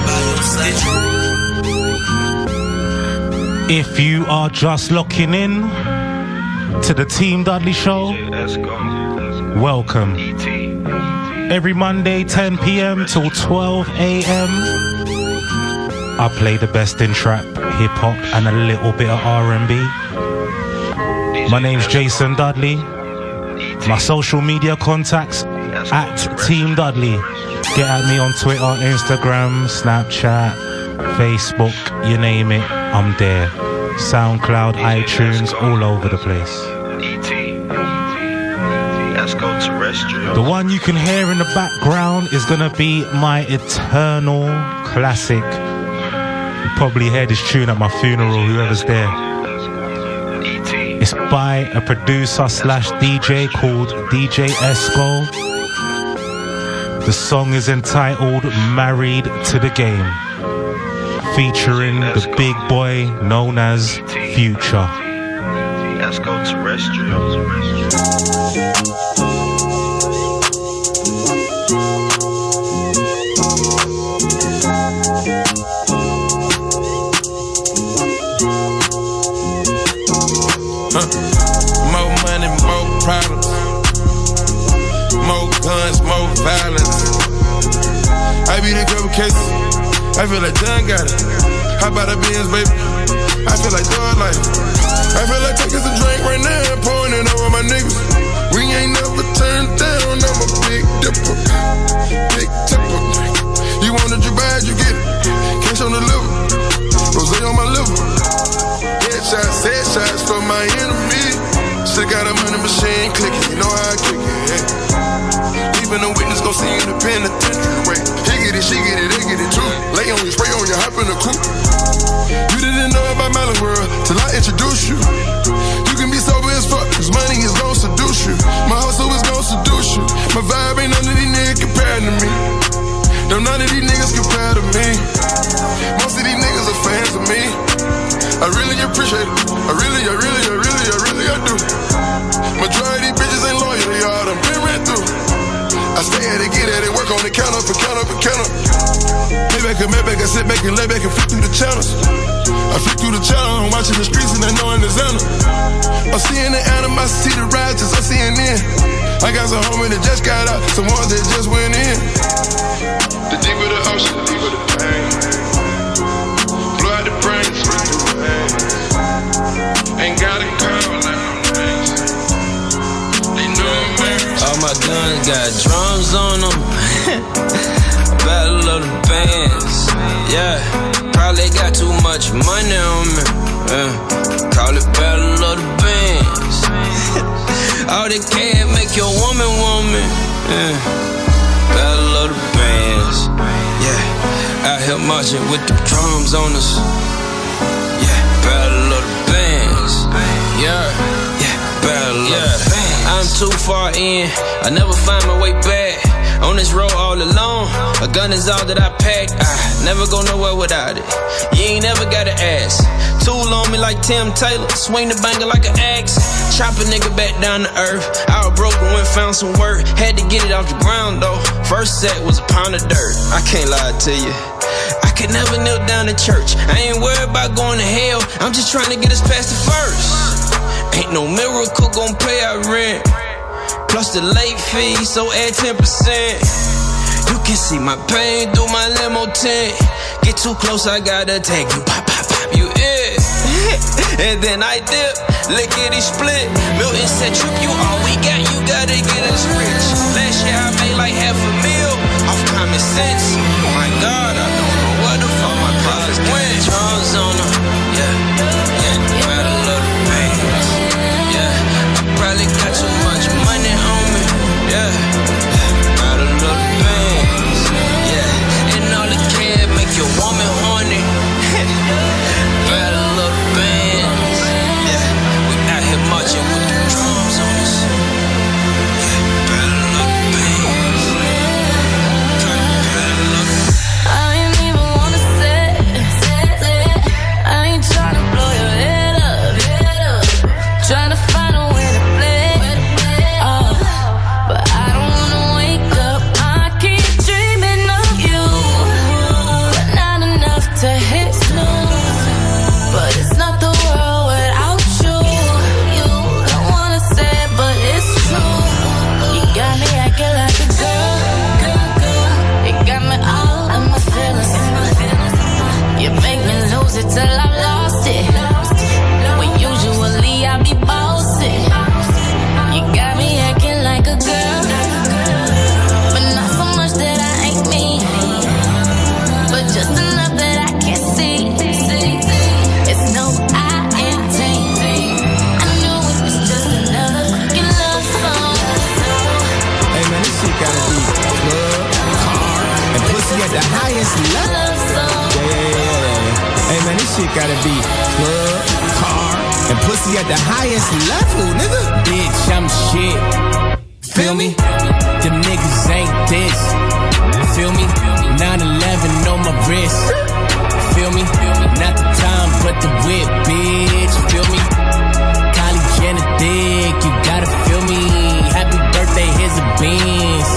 If you are just locking in to the Team Dudley Show, welcome. Every Monday, 10 p.m. till 12 a.m. I play the best in trap, hip hop, and a little bit of R&B. My name's Jason Dudley. My social media contacts at Team Dudley. Get at me on Twitter, Instagram, Snapchat, Facebook, you name it, I'm there. SoundCloud, iTunes, all over the place. Let's go terrestrial. The one you can hear in the background is gonna be my eternal classic. You probably heard this tune at my funeral, whoever's there. It's by a producer slash DJ called DJ Esco. The song is entitled Married to the Game, featuring the big boy known as Future. Let's go terrestrial. Huh. I beat a couple cases. I feel like John got it. How about a Benz, baby? I feel like God life. I feel like taking some drink right now and pouring it over my niggas. We ain't never turned down. I'm a big dipper, big tipper. You want it, you it, you get it. Cash on the liver, rose on my liver. Headshots, headshots for my enemy. Still got a money machine clicking, you know how I kick it. Even a witness gon' see you in the penitentiary. Get it, she get it, they get it too. Lay on you, spray on you, hop in the coupe. You didn't know about Melon World till I introduce you. You can be sober as fuck, cause money is gon' seduce you. My hustle is gon' seduce you. My vibe ain't none of these niggas compared to me. No, none of these niggas compare to me. Most of these niggas are fans of me. I really appreciate it. I really, I really, I really, I really, I do. Majority bitches ain't loyal, they all done been ran through. I stay at it, get at it, work on it, count up and count up and count up. Maybe I can, maybe I sit back and lay back and flip through the channels. I flip through the channel, I'm watching the streets and I know I'm the Xander. I'm seeing the animosity, the righteous, I'm seeing in. I got some homies that just got out, some ones that just went in. The deeper the ocean, the deeper the pain. Blow out the brains, the. Ain't got a girl All my guns got drums on them. Battle of the bands. Yeah, probably got too much money on me. Yeah. Call it battle of the bands. All they can make your woman woman. Yeah. Battle of the bands. Yeah, out here marching with the drums on us. Yeah, battle of the bands. Yeah, yeah, battle yeah. of the. I'm too far in. I never find my way back. On this road all alone, a gun is all that I pack. I never go nowhere without it. You ain't never gotta ask. Tool on me like Tim Taylor, swing the banger like an axe. Chop a nigga back down to earth. I was broken when found some work. Had to get it off the ground though. First set was a pound of dirt. I can't lie to you. I could never kneel down in church. I ain't worried about going to hell. I'm just trying to get us past the first. Ain't no miracle gon' pay our rent. Plus the late fee, so add 10%. You can see my pain through my limo tent. Get too close, I gotta take you. Pop, pop, pop, you in. and then I dip, lickety split. Milton said, Trip, you all we got, you gotta get us rich. Last year I made like half a meal off common sense. Oh my god, I can make gotta be club, car, and pussy at the highest level, nigga. Bitch, I'm shit. Feel me? Them niggas ain't this. Feel me? 9-11 on my wrist. Feel me? Not the time, but the whip, bitch. Feel me? Kylie Jenner thick, you gotta feel me. Happy birthday, here's a Benz.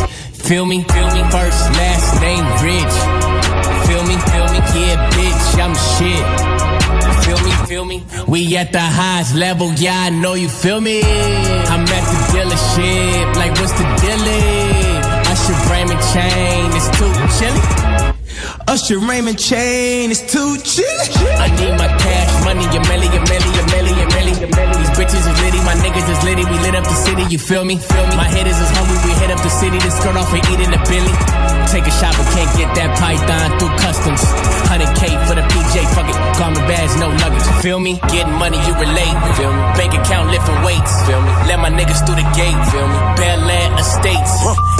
Feel me? Feel me? First, last name, rich. Feel me? Feel me? Yeah, bitch, I'm shit. Feel me? Feel me? We at the highest level, yeah, I know you feel me. I'm at the dealership, like what's the dealie? Usher Raymond chain, it's too chilly. Usher Raymond chain it's too chilly. I need my cash, money, a million, a million, a million, a million, a million. These bitches is litty, my niggas is litty. We lit up the city, you feel me? Feel me? My hitters is as hungry, we hit up the city to skirt off and eat in the Billy. Take a shot, but can't get that python through customs. 100K for the Fuck bags, no luggage. Feel me? Getting money, you relate. Feel me? Bank account lifting weights. Feel me? Let my niggas through the gate. Feel me? Bel Air Estates.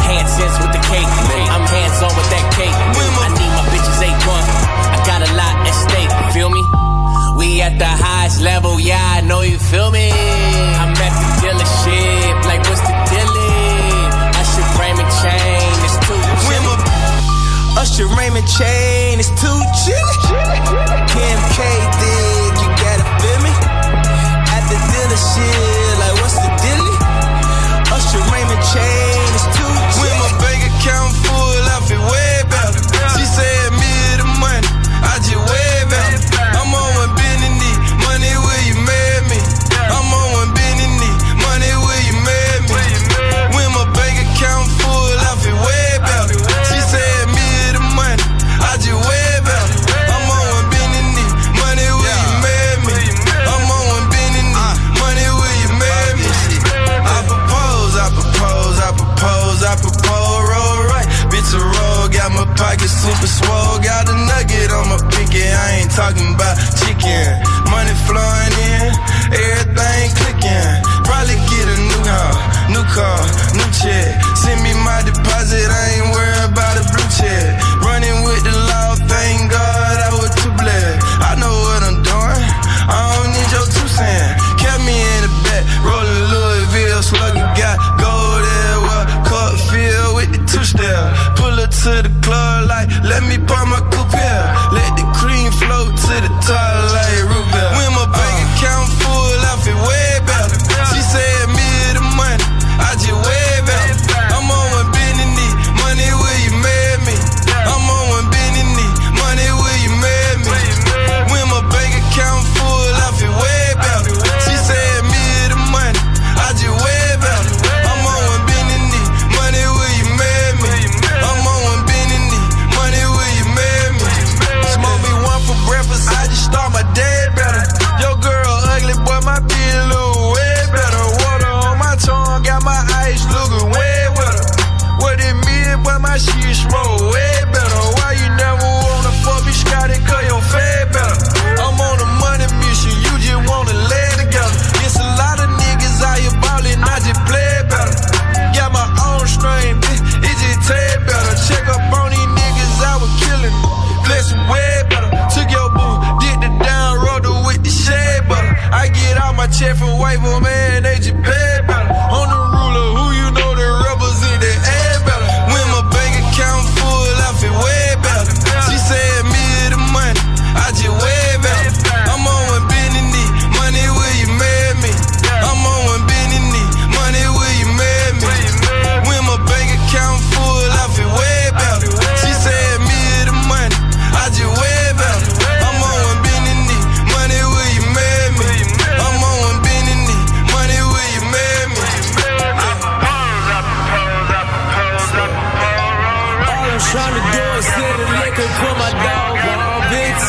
Hand sense with the cake. I'm hands on with that cake. I need my bitches A1. I got a lot at stake. Feel me? We at the highest level, yeah, I know you feel me. I'm at the dealership, like what's the dealie? Usher Raymond chain is too chilly. Kim K dig, you gotta feel me. At the dealership, like what's the dilly? Usher Raymond chain is too chilly. When my bank account super swole. Got a nugget on my pinky, I ain't talking about chicken. Money flowing in, everything clicking. Probably get a new car, new car, new check. Send me my deposit, I ain't worried about a blue check.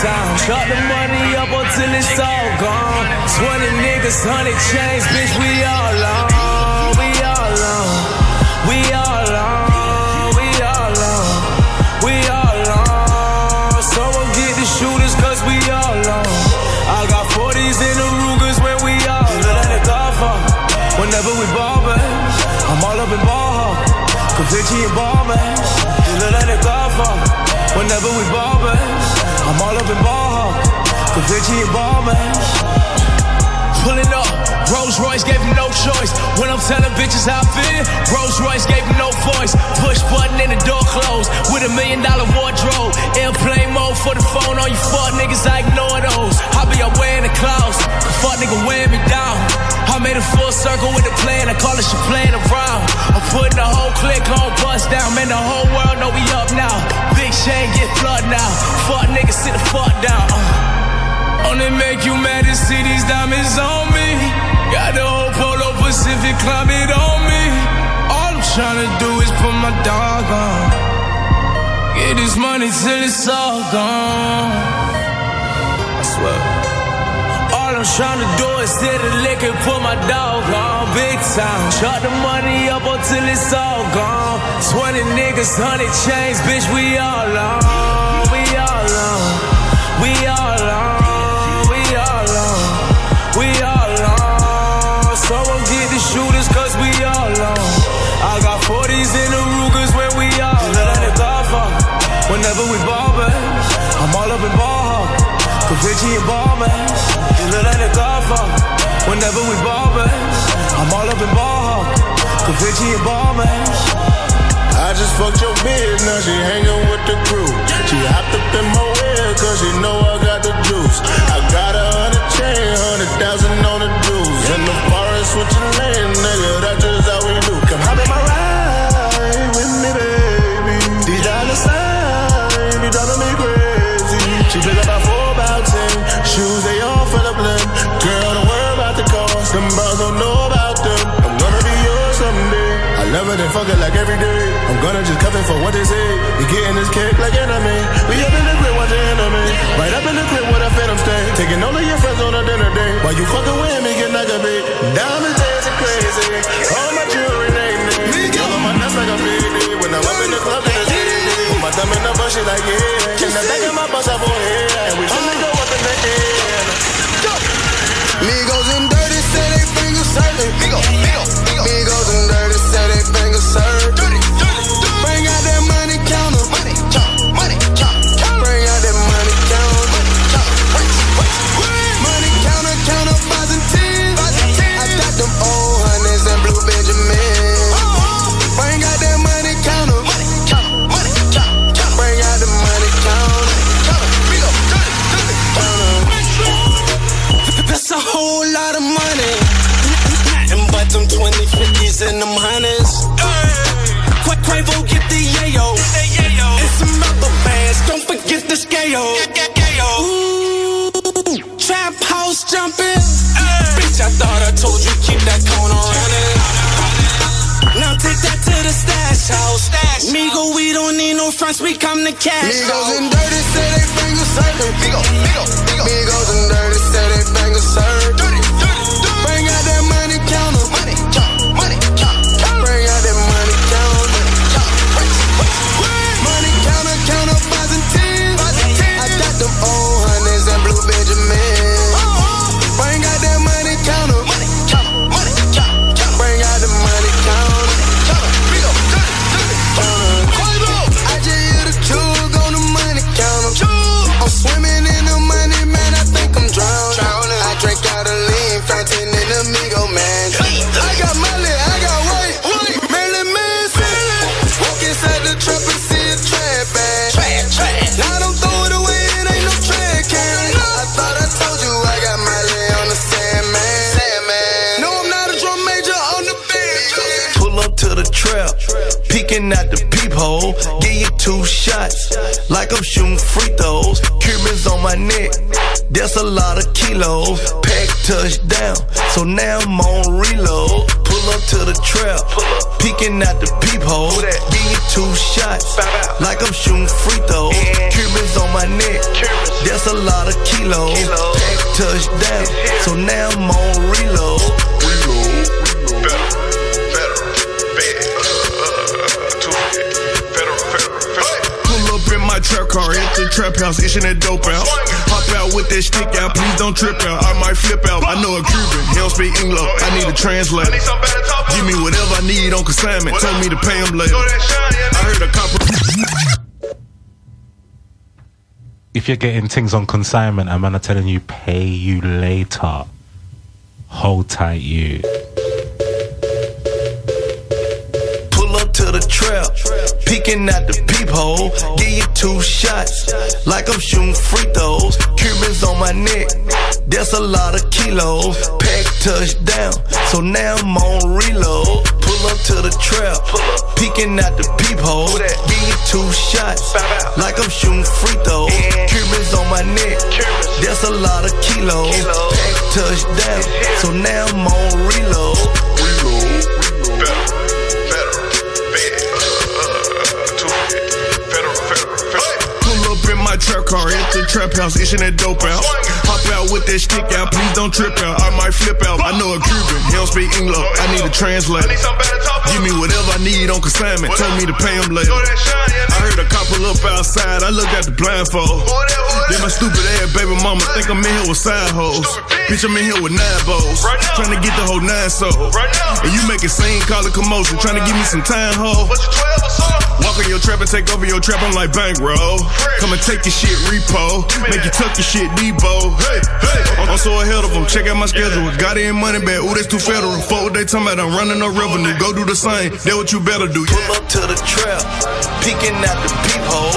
Time. Chop the money up until it's all gone. 20 niggas, 100 chains, bitch, we all on. We all on. We all on. We all on. We all on. Someone get the shooters, cause we all on. I got 40s in the Rugers when we all on. Let it go for. Whenever we ball, man, I'm all up in ball hall. Cause Vinci and ball, man. You let it go for. Whenever we ball, man, I'm all up in ball hall. Cause Vinci and ball, man. Pulling up, Rolls Royce gave him no choice. When I'm telling bitches how I feel, Rolls Royce gave him no voice. Push button and the door closed with a million dollar wardrobe. Airplane mode for the phone. All you fuck niggas, I ignore those. I be up wearing the clouds. Fuck nigga wearing me down. I made a full circle with the plan. I call it shit playing around. I'm putting the whole clique on bust down. Man, the whole world know we up now. Big Shane get flood now. Fuck niggas, sit the fuck down. Uh. Only make you mad to see these diamonds on me. Got the whole Polo Pacific climate on me. All I'm trying to do is put my dog on. Get this money till it's all gone. I swear. All I'm trying to do is sit and lick and put my dog on big time. Chop the money up until it's all gone. 20 niggas, 100 chains, bitch, we all on. We all on. We all on. Whenever we ball, man, I'm all up in ball. Cause and ball. I just fucked your bitch, now she hanging with the crew. She hopped up in my way, cause she know I got the juice. I got a hundred chain, hundred thousand on the dues. In the forest switching lanes, nigga, that's just gonna just cover for what they say. We getting this cake like enemy. We up in the crib watching enemy. Right up in the crib with a phantom stay. Taking all of your friends on a dinner date. While you fucking with me, get like a bit. Diamonds dancing crazy. All my jewelry name me. Girl on my nuts like a baby. When I'm up in the club, it's easy. Put my thumb in the bush, she like yeah. In the back of my bus, I for here. And we finna go up in the air. Migos and dirty say they fingers serving. Migos, Migos, Migos and dirty say they fingers serving. House jumping. Bitch, I thought I told you keep that cone on running. Now take that to the stash house. Migo, we don't need no fronts, we come to cash. Migos and dirty say they fingers serving. Migos, Migos, Migos and dirty say they fingers serving. Peeking out the peephole, give you two shots. Like I'm shooting free throws. Cubans on my neck, that's a lot of kilos. Pack touchdown, so now I'm on reload. Pull up to the trap, peeking out the peephole, give you two shots. Like I'm shooting free throws. Cubans on my neck, that's a lot of kilos. Pack touchdown, so now I'm on reload. Car, the trap house, itching that dope out. Hop out with that stick out, please don't trip out. I might flip out. I know a Cuban, he don't speak English. I need a translator. Give me whatever I need on consignment. Me to pay him later. I heard a copper. If you're getting things on consignment man are telling you pay you later, hold tight you. Peeking out the peephole, give you two shots. Like I'm shooting free throws. Cubans on my neck, that's a lot of kilos. Pack touchdown, so now I'm on reload. Pull up to the trap, peeking out the peephole, give you two shots. Like I'm shooting free throws. Cubans on my neck, that's a lot of kilos. Pack touchdown, so now I'm on reload. My trap car, hit the trap house, itching that dope out. Hop out with that stick out, please don't trip out. I might flip out. I know a Cuban, he don't speak English. I need a translator. Give me whatever I need on consignment. Told me to pay him later. I heard a couple up outside, I looked at the blindfold. Then my stupid ass baby mama think I'm in here with side hoes. Bitch, I'm in here with nine bows. Trying to get the whole nine soul. And you make it scene, call it commotion. Trying to give me some time, ho. Walk in your trap and take over your trap, I'm like bankroll. Come and take your shit repo. Make you tuck your shit Debo. Hey, hey. I'm so ahead of them. Check out my schedule. Got it in money back. Ooh, that's too federal. Fuck what they talking about. I'm running no revenue. Go do the same. That what you better do. Pull up to the trap, peeking out the peephole,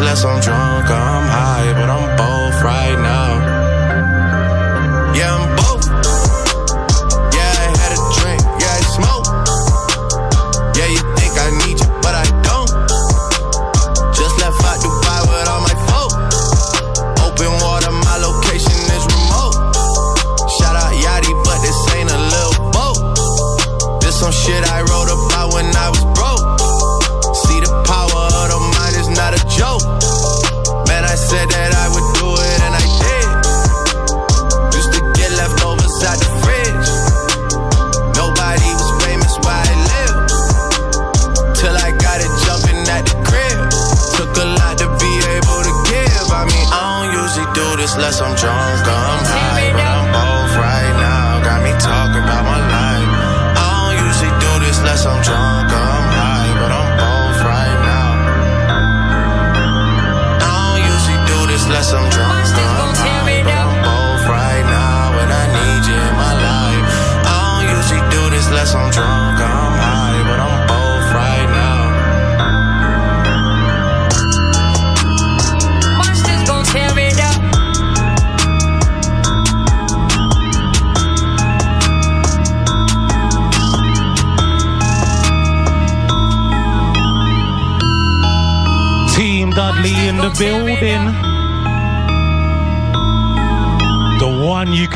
less I'm drunk, I'm high, but I'm both right now.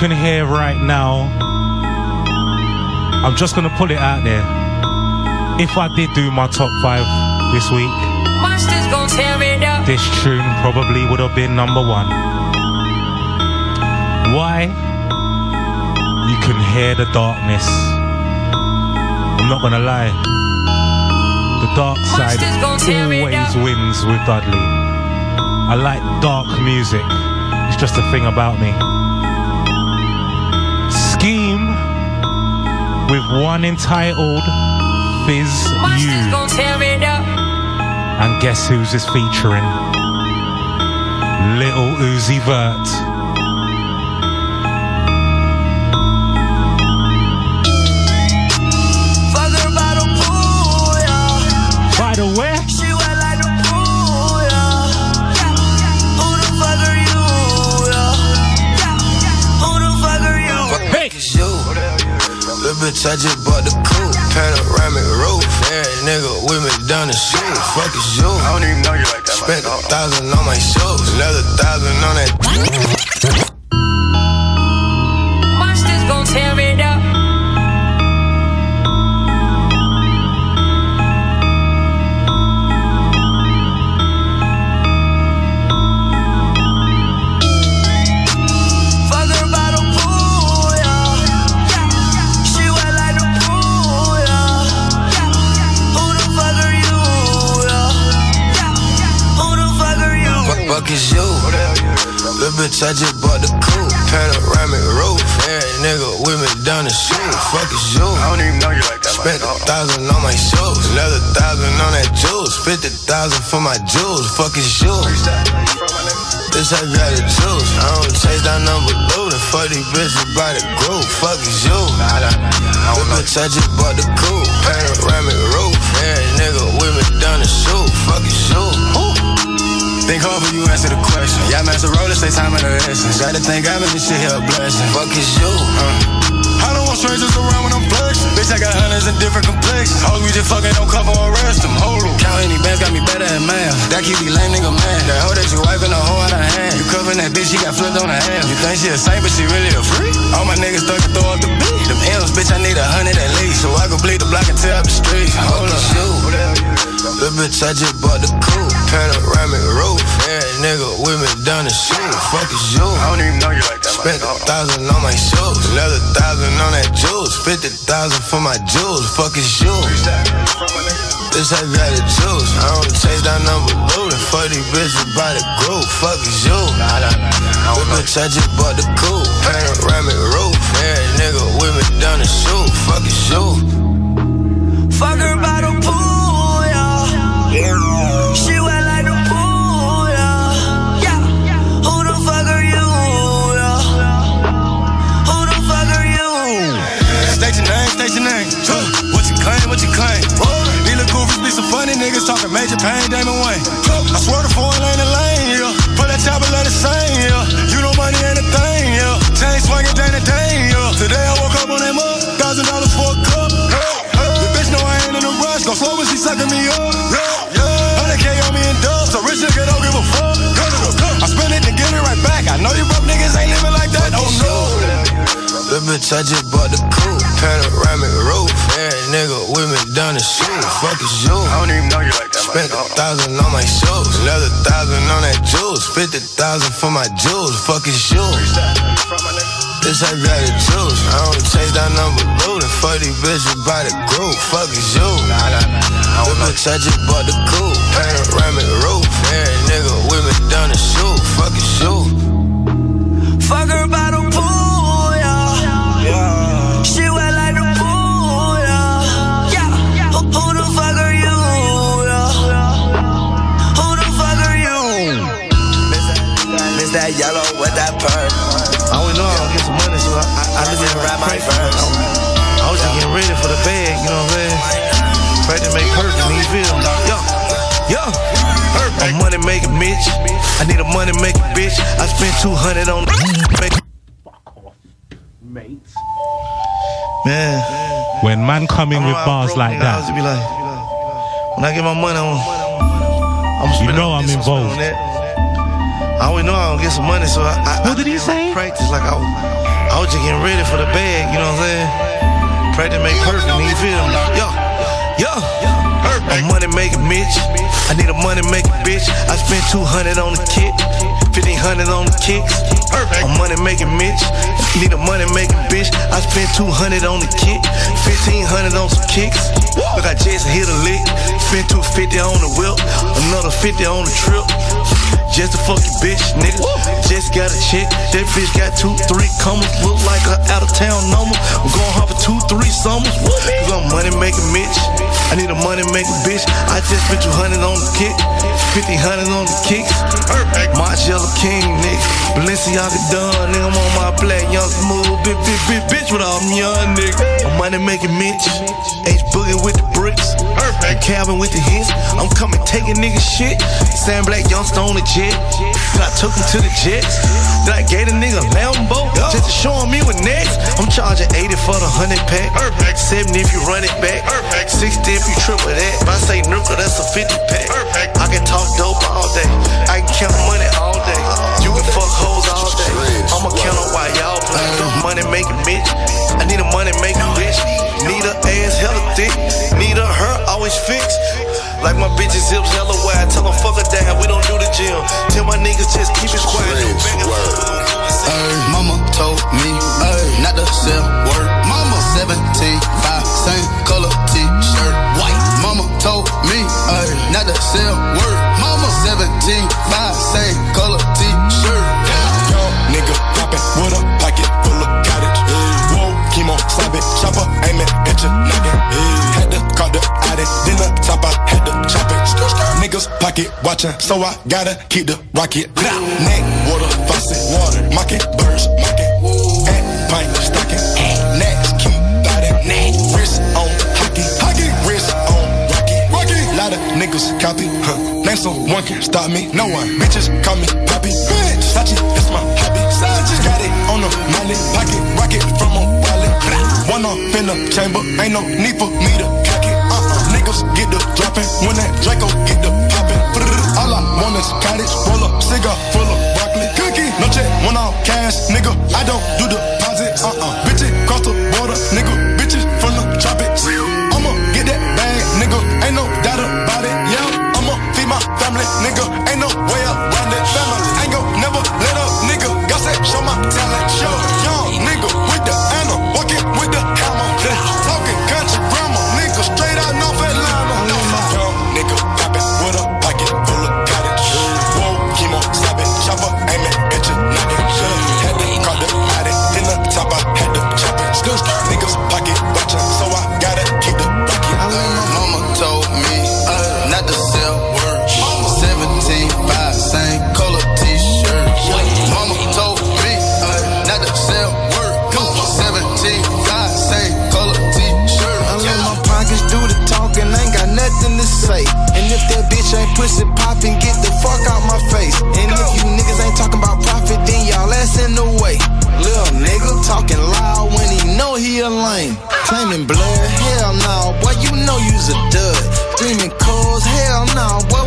can hear right now, I'm just gonna pull it out there. If I did do my top five this week, this tune probably would have been number one. Why? You can hear the darkness. I'm not gonna lie. The dark side always wins with Dudley. I like dark music. It's just a thing about me. with one entitled Fizz You. And guess who's is featuring? Little Uzi Vert. By the way. Bitch, I just bought the coupe, panoramic roof. Every nigga with me down the shoe. Fuck is you. I don't even know you like that. Spent a thousand on my shoes, another thousand on that. I just bought the coupe, panoramic roof. Every nigga with me down the shoe. Fuck is you. I don't even know you like that. Spent a thousand on my shoes, another thousand on that jewels. Fifty thousand for my jewels. Fuck is you. This I got the juice. I don't chase down number looting. Fuck these bitches by the group. Fuck is you. Little bitch, I just bought the coupe, panoramic roof. Every nigga with me down the shoe. Fuck. Think hard for you answer the question. Yeah, man, it's a roller, stay time in the essence. Gotta think I made this shit here a blessing. Fuck is you. Uh. I don't want strangers around when I'm flexing. Bitch, I got hundreds in different complexions. Hoes we just fucking don't cover or arrest them. Hold on. Count any bands got me better than math. That keep me lame nigga mad. That hoe that you wiping a hoe out of hand. You covering that bitch, she got flipped on her ass. You think she a saint, but she really a freak? All my niggas stuck and throw up the beat. Them M's, bitch, I need a hundred at least. So I can bleed the block and tear up the street. Hold Fuck up. is you. Little bitch, I just bought the coupe, panoramic roof. Every nigga with me down the shoe. Fuck is you. I don't even know you like that. Spent a thousand on my shoes, another thousand on that jewels. Fifty thousand for my jewels. Fuck is you. This I got the juice. I don't chase down number looting. Fuck these bitches by the group. Fuck is you. Little bitch, I just bought the coupe, panoramic roof. Every nigga with me down the shoe. Fuck is you. Fuck her by the pool, niggas talking major pain, Damon Wayans. I swear the foreign lane to lane, yeah. Put that chopper, let it sing, yeah. You know money ain't a thing, yeah. Chain swinging, day to day, yeah. Today I woke up on that mug, thousand dollars for a cup. The bitch know I ain't in a rush, go slow when she sucking me up. Yeah, 100K on me in dubs, so rich nigga don't give a fuck. I spend it to get it right back. I know you broke niggas ain't living like that. Oh no. Little bitch, I just bought the panoramic roof. Every nigga with me down the shoe. Fuck is you. I don't even know you like that. Spent a thousand on my shoes, another thousand on that jewels. Fifty thousand for my jewels. Fuck is you. This I got the juice. I don't chase that number looting. Fuck these bitches by the group. Fuck is you. Little bitch, I just bought the coupe, panoramic roof. Every nigga with me down the shoe. Fuck is you. Yellow with that purr. I always know I don't get some money, so I, I, I look at it Rap my like verse. I was just getting ready for the bag, you know what I'm saying? Try to make perfect, me feel me. Yo, yo. I'm money making bitch. I need a money making bitch. I spent 200 on make Mates. Man. When man coming with bars like I always that, be like, when I get my money on, I'm you know I'm this, I'm involved. I always know I don't get some money, so I, I what did he say? Practice like I, was- I was just getting ready for the bag, you know what I'm saying? Practice make perfect, you feel me? Yo, yo. I'm money making bitch. I need a money making bitch. I spent 200 on the kit, 1500 on the kicks. I'm money making bitch. Need a money making bitch. I spent 200 on the kit, 1500 on some kicks. Look, I just hit a lick. Spent 250 on the whip, another 50 on the trip. Just a fucking bitch, nigga. Just got a chick. That bitch got two, three commas. Look like a out of town number. I'm going hard for two, three summers. Cause I'm money making bitch. I need a money making bitch. I just spent 200 on the kick. 50 hundred on the kicks. My yellow King, nigga. Balenciaga done, nigga. I'm on my black young smooth. Bitch, bitch, bitch, bitch with all them young niggas. I'm money making Mitch. H Boogie with the bricks. Calvin with the hits. I'm coming taking nigga shit. Sam Black Youngstone on the jet. Then I took him to the Jets. Then I gave the nigga Lambo. Just to show him me what next. I'm charging 80 for the 100 pack. 70 if you run it back. 60 if you triple that. If I say nickel, that's a 50 pack. I can talk dope all day. I can count money all day. You can fuck hoes all day. I'ma count on why y'all play. Money making bitch. I need a money making bitch. Need a ass hella thick. Need a her always fixed. Like my bitches hips hella wide. Tell them fuck her down. We don't do the gym. Tell my niggas just keep it quiet. No back. Ay, mama told me ay, not to sell word. Mama 17, 5, same color t-shirt, white. Mama told me ay, not to sell word. Mama 17, 5, same color t-shirt. Young nigga poppin' with a pocket full of cottage. Whoa, chemo, slap it, chopper, aim it, hit your noggin. Had then the top, I had to chop it. Niggas pocket watchin', so I gotta keep the rocket. Neck, water, faucet, water, mocking, birds, mocking. At pint, stocking, next, keep biting. Wrist on hockey, hockey, wrist on rocky, rocky. Lot of niggas copy, huh? Name someone can stop me, no one. Bitches call me Poppy, bitch. Sachi, that's my hobby. Sachi, got it on the molly, pocket, rocket from a wallet. One off in the chamber, ain't no need for me to it. Get the dropping when that Draco get the popping. All I want is cottage, roll up, cigar full of broccoli. Cookie, no check, one off cash, nigga. I don't do deposits. Uh-uh. Bitches cross the border, nigga. Bitches from the tropics. I'ma get that bag, nigga. Ain't no doubt about it. Yeah, I'ma feed my family, nigga. Ain't no way around it. Family ain't gon' never let nothing to say. And if that bitch ain't pussy poppin', get the fuck out my face. And if you niggas ain't talking about profit, then y'all ass in the way. Little nigga talking loud when he know he a lame. Claiming blood, hell no, boy, you know you's a dud. Screaming cause, hell no, boy,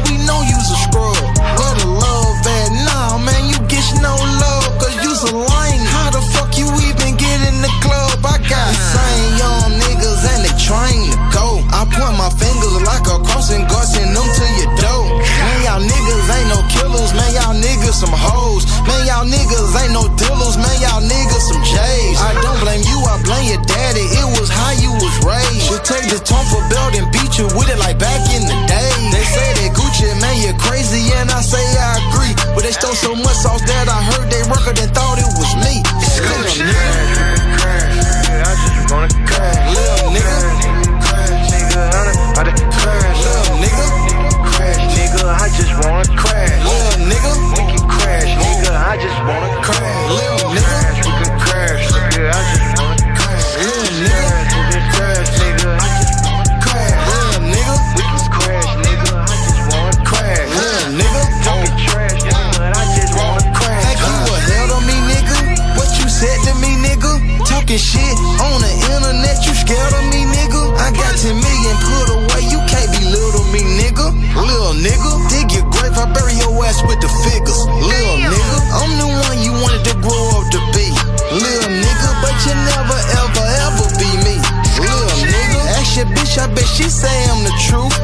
like a crossing them to your door. Man, y'all niggas ain't no killers, man, y'all niggas some hoes. Man, y'all niggas ain't no dealers, man, y'all niggas some J's. I don't blame you, I blame your daddy, it was how you was raised. Should take the tone belt and beat you with it like back in the day. They say that Gucci, man, you're crazy, and I say I agree. But they stole so much sauce that I heard they record and thought it was me. Little nigga. Talking shit on the internet, you scared of me, nigga? I got 10 million put away, you can't belittle me, nigga. Little nigga, dig your grave, I bury your ass with the figures. Little nigga, I'm the one you wanted to grow up to be. Little nigga, but you never ever ever be me. Little nigga, ask your bitch, I bet she say I'm the truth.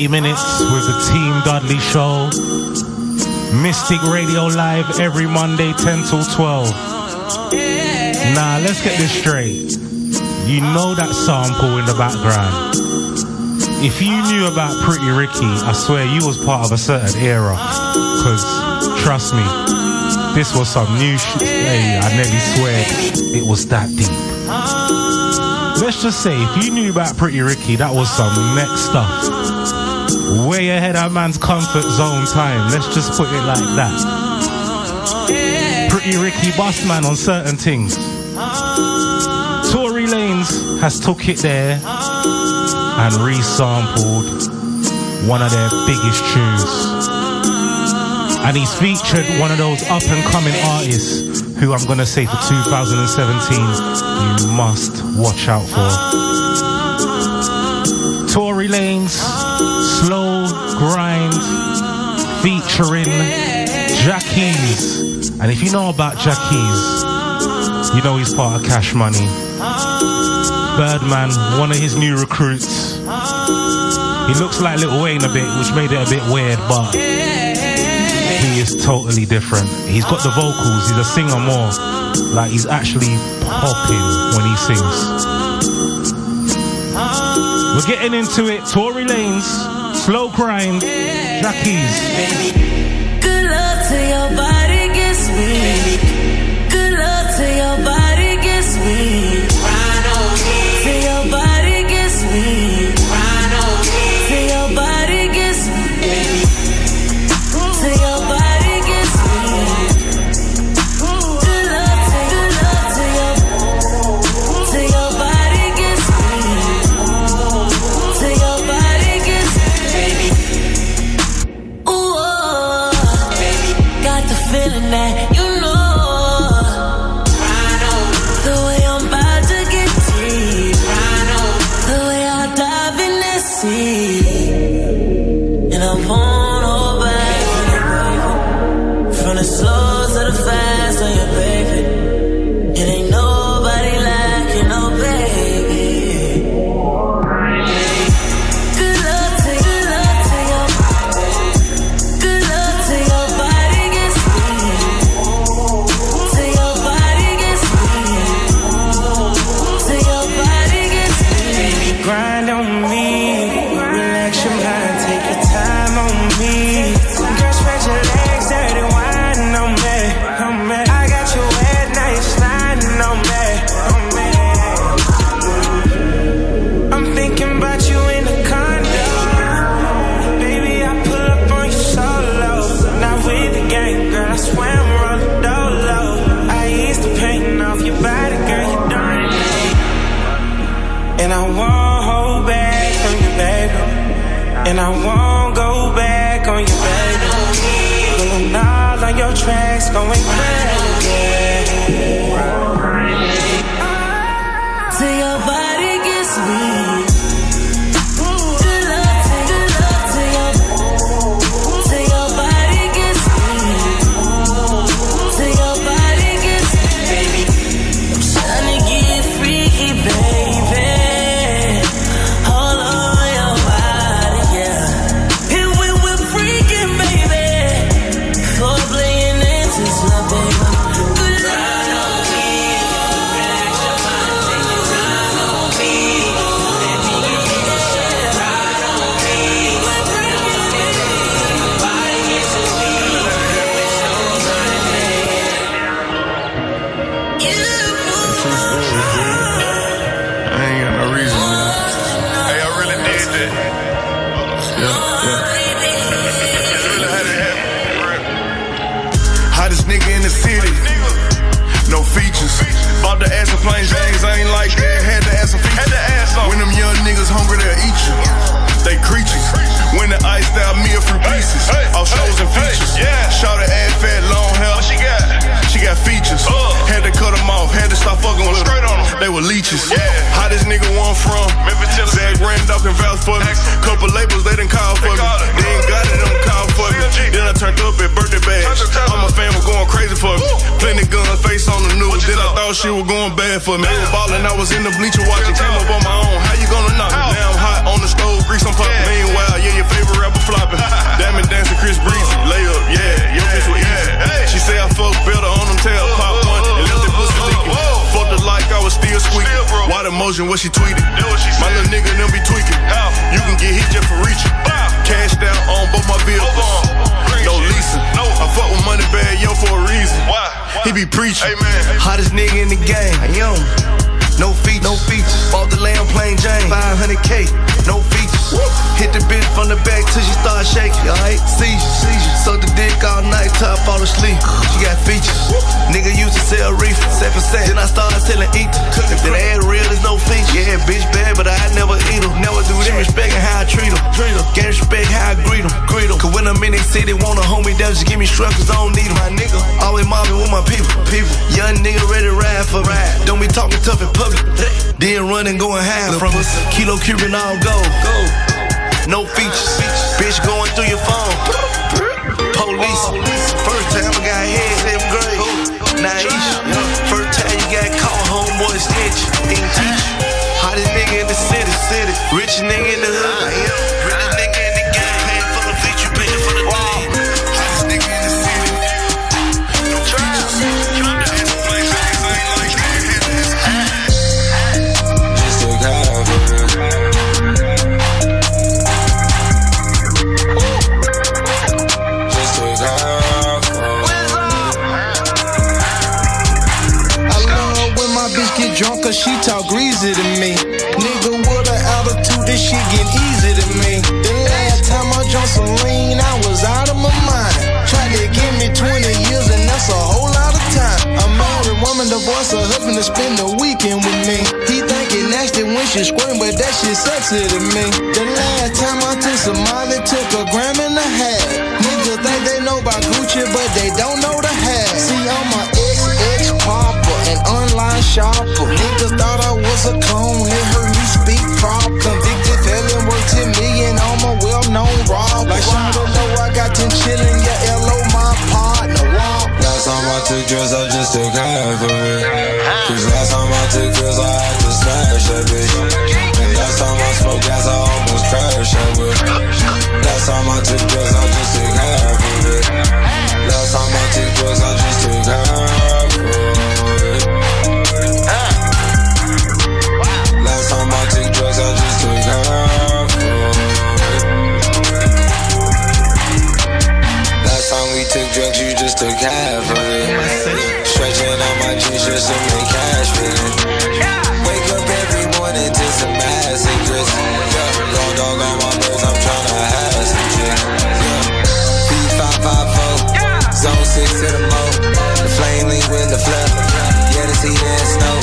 30 minutes with the Team Dudley Show. Mystic Radio Live every Monday, 10 till 12. Nah, let's get this straight. You know that sample in the background. If you knew about Pretty Ricky, I swear you was part of a certain era. Cause trust me, this was some new shit. Hey, I nearly swear it was that deep let's just say if you knew about Pretty Ricky, that was some next stuff way ahead of man's comfort zone time. Let's just put it like that. Pretty Ricky Bossman on certain things. Tory Lanez has took it there and resampled one of their biggest tunes. And he's featured one of those up and coming artists who I'm going to say for 2017 you must watch out for. Tory Lanez featuring Jacquees. And if you know about Jacquees, you know he's part of Cash Money. Birdman, one of his new recruits. He looks like Little Wayne a bit, which made it a bit weird, but he is totally different. He's got the vocals, he's a singer more. Like he's actually popping when he sings. We're getting into it. Tory Lanez, slow grind. já quis. Motion, what she tweeted? My little nigga, them be tweaking. You can get hit just for reaching. Cashed out on both my vehicles. No leasing. I fuck with money bag, yo, for a reason. why He be preaching. Hottest nigga in the game. I am. No features. No features. Bought the lamb plain Jane. 500k. No features. Hit the bitch from the back till she start shaking. Alright, seizure. seizure. Suck the dick all night till I fall asleep. She got features. Nigga used to sell reefer. 7%. Then I started selling. If the ad real, there's no feature. Yeah, bitch bad, but I never eat her. Never do them respecting how I treat her. Can't respect how I greet her. Greet. Cause when I'm in the city, want a homie down, just give me structures. I don't need 'em. My nigga. Always mobbing with my people. People. Young nigga ready to ride for ride. Don't be talking tough in public. Then running, going half from us. Kilo Cuban all go. No features. Bitch going through your phone. Police. First time I got hit, seventh grade. Naisha. First time you got caught, homeboy snitch. Ain't teach. Hottest nigga in the city, city. Rich nigga in the hood. To spend the weekend with me. He think it nasty when she squirting, but that shit sexy to me. The last time I took some Molly, took a gram and a half. Niggas think they know about Gucci, but they don't know the half. See, I'm a ex-ex popper, an online shopper. Niggas thought I was a clone, they heard me speak proper. Convicted felon, worth 10 million, I'm a well-known robber. Like Shonda know I got 10 chillin', yeah, LO my partner. Last time I took drugs, Last time I took drugs, I just took half of it. Last time I took drugs, I just took half of it. Last time we took drugs, you just took half of it. Stretching out my jeans just to make cash with it. Heat and snow.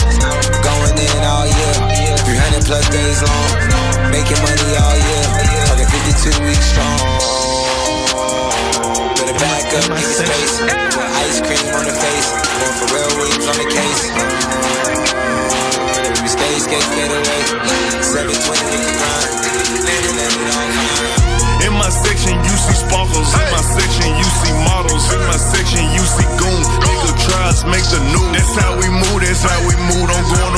Going in all year. 300 plus days long. Making money all year. Fucking 52 weeks strong. Better back up, give me space. Put ice cream on the face. Going for real wings on the case. We stay, skate, skate away. 720 in the grind. In my section, you see sparkles. In my section, you see models. In my section, you see goon. Nigga tries, make the news. That's how we move, that's how we move. Don't go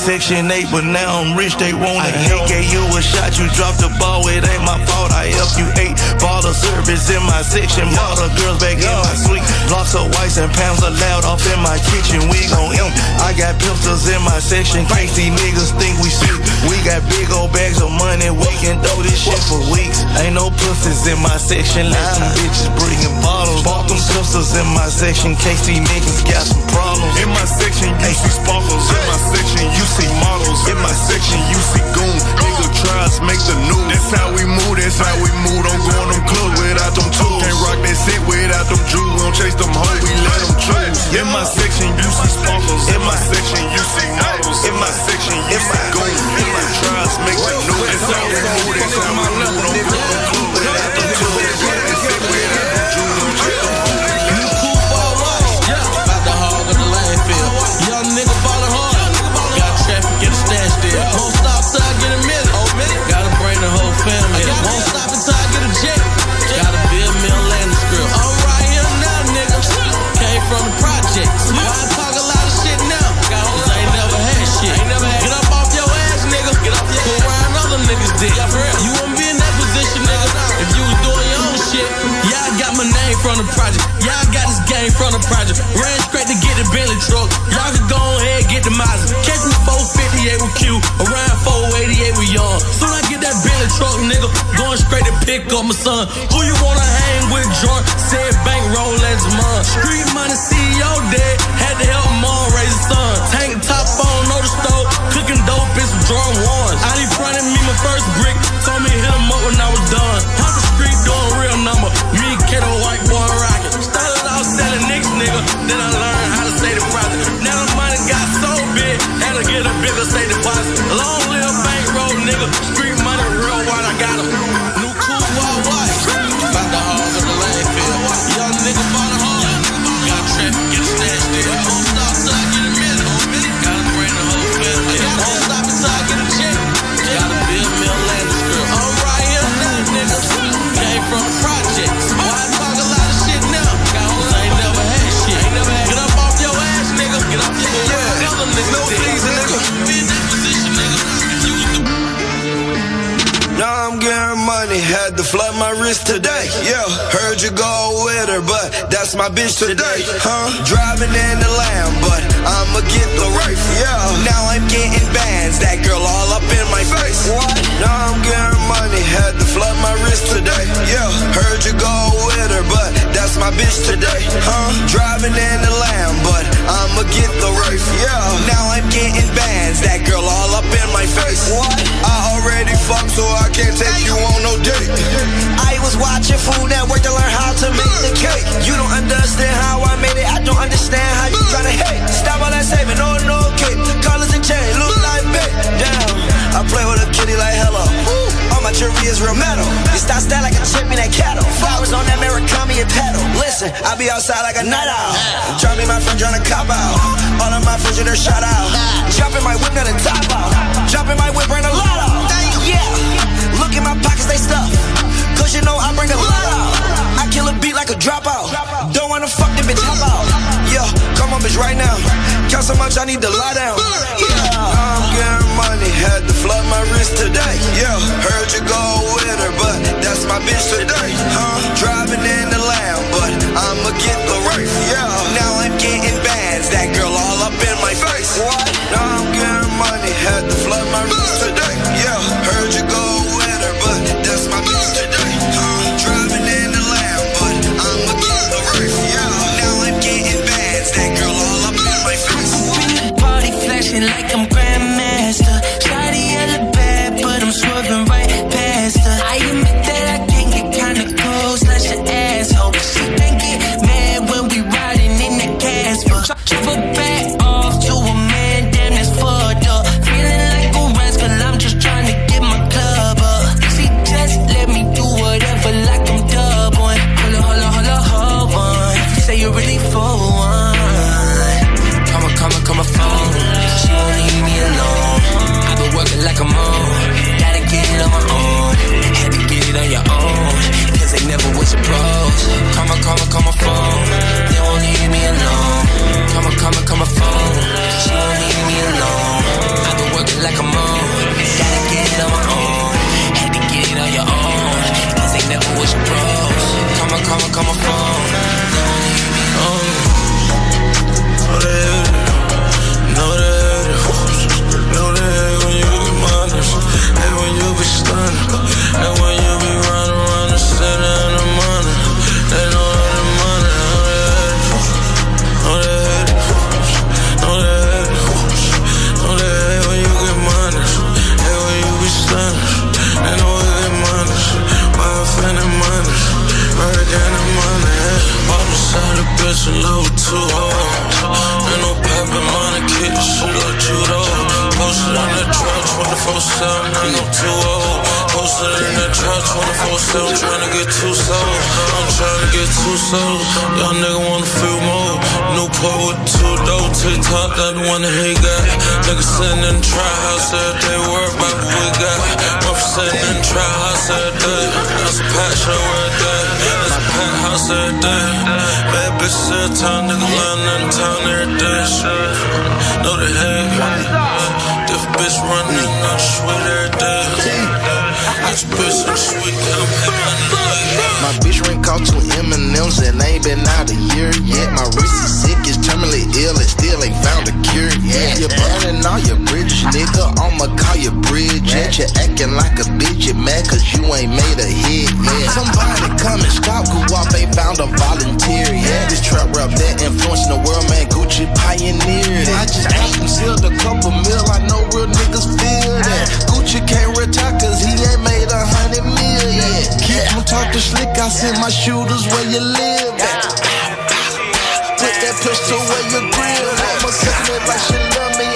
Section 8, but now I'm rich, they want it. Hate gave you a shot, you dropped the ball, it ain't my fault. I helped you eight. Bought a service in my section, bought the girls back in my suite. Blocks of whites and pounds allowed off in my kitchen, we gon' eat. I got pistols in my section, case these niggas think we sweet. We got big old bags of money, we can throw this shit for weeks. Ain't no pussies in my section, let them bitches bringin' bottles. Bought them pistols in my section, these niggas got some problems. In my section, you see sparkles. In my section, you see models. In my section, you see goon. Nigga tries, make the news. That's how we move, that's how we move. Don't go in them clubs without them tools. Can't rock that set without them jewels. Don't chase them hoes, we let them choose. In my section, you see sparkles. In my section, you see models. In my section, you see goon. Nigga tries, make the news. That's how we move, that's how we move. Don't go in them clubs without them from the project. Y'all got this game from the project. Ran straight to get the Bentley truck. Y'all can go ahead get the Mazda. Catch me 458 with Q, around 488 with Young. Soon I get that Bentley truck, nigga, going straight to pick up my son. Who you wanna hang with, George? Said bankroll as mine. Street money CEO dead, had to help mom raise a son. Tank top on, no the stove, cooking dope, bitch with drum ones. Ali fronted me my first brick, told me hit him up when I was done. Flood today. Yeah, heard you go with her, but that's my bitch today. Huh? Driving in the lamb, but I'ma get the race. Yeah, now I'm getting bands, that girl all up in my face. What? Now I'm getting money, had to flood my wrist today. Yeah, heard you go with her, but that's my bitch today. Huh? Driving in the lamb, but I'ma get the race. Yeah, now I'm getting bands, that girl all up in my face. What? I already fucked, so I can't take you on no date. I was watching Food Network to learn how to make the cake. You don't understand how I made it. I Jewelry is real metal. You style style like a chip in that kettle. Flowers on that Murakami and pedal. Listen, I be outside like a night owl. Drop me my friend tryna cop out. All of my friends are shot out. Jump in my whip, not a top out. Jump in my whip, bring a lot out. Yeah, look in my pockets, they stuff. Cause you know I bring a lot out. I kill a beat like a dropout. Don't wanna fuck the bitch, hop out. Yeah, come on, bitch, right now. Count so much, I need to lie down. Yeah, I'm getting money, had to flood my wrist today. Yeah, heard you go with her, but that's my bitch today. Huh? Driving in the lamb, but I'ma get the race. Yeah, now I'm getting bands, that girl all up in my face. What? Now I'm getting money, had to flood my wrist today. Yeah, heard you go Party like I'm Grandmaster. Shawty hella bad, but I'm swerving right past her. I admit that I can get kinda cold, slash her asshole. She can get mad when we riding in the Casper. Her back Come on, come on, phone. They won't leave me alone. Come on, come on, come on, phone. She won't leave me alone. I've been working like I'm on. Gotta get it on my own. Had to get it on your own. Cause they never was pros. Come on, come on, come on, phone. In level two, oh. Ain't no poppin' money, the shit like judo. Posted in the trap 24 7, ain't too old. Posted in the trap 24 7, tryna get two souls. I'm tryna get two souls. Y'all nigga wanna feel more. Newport with two dope, TikTok, that one that he got. Nigga sitting in the trap house day, worry about what we got. Mother sitting in the trap house every day. That's a pat show every day. That's a pat house every day. Bad bitches every time, nigga lying in the town every day. Know the head. This bitch running, I'm sweet every day. My bitch shrink cost two M&M's and ain't been out a year yet. My wrist is sick, it's terminally ill, and still ain't found a cure yet. You're burning all your bridges, nigga. I'ma call your bridge yet. You're acting like a bitch, you mad cause you ain't made a hit yet. Somebody come and stop, Guap ain't found a volunteer yet. This trap rap that influencing the world, man. Gucci pioneered it. I just got him sealed a couple talking slick, I send my shooters where you live at. Put that pistol where you grill at. My sucking it like she love me,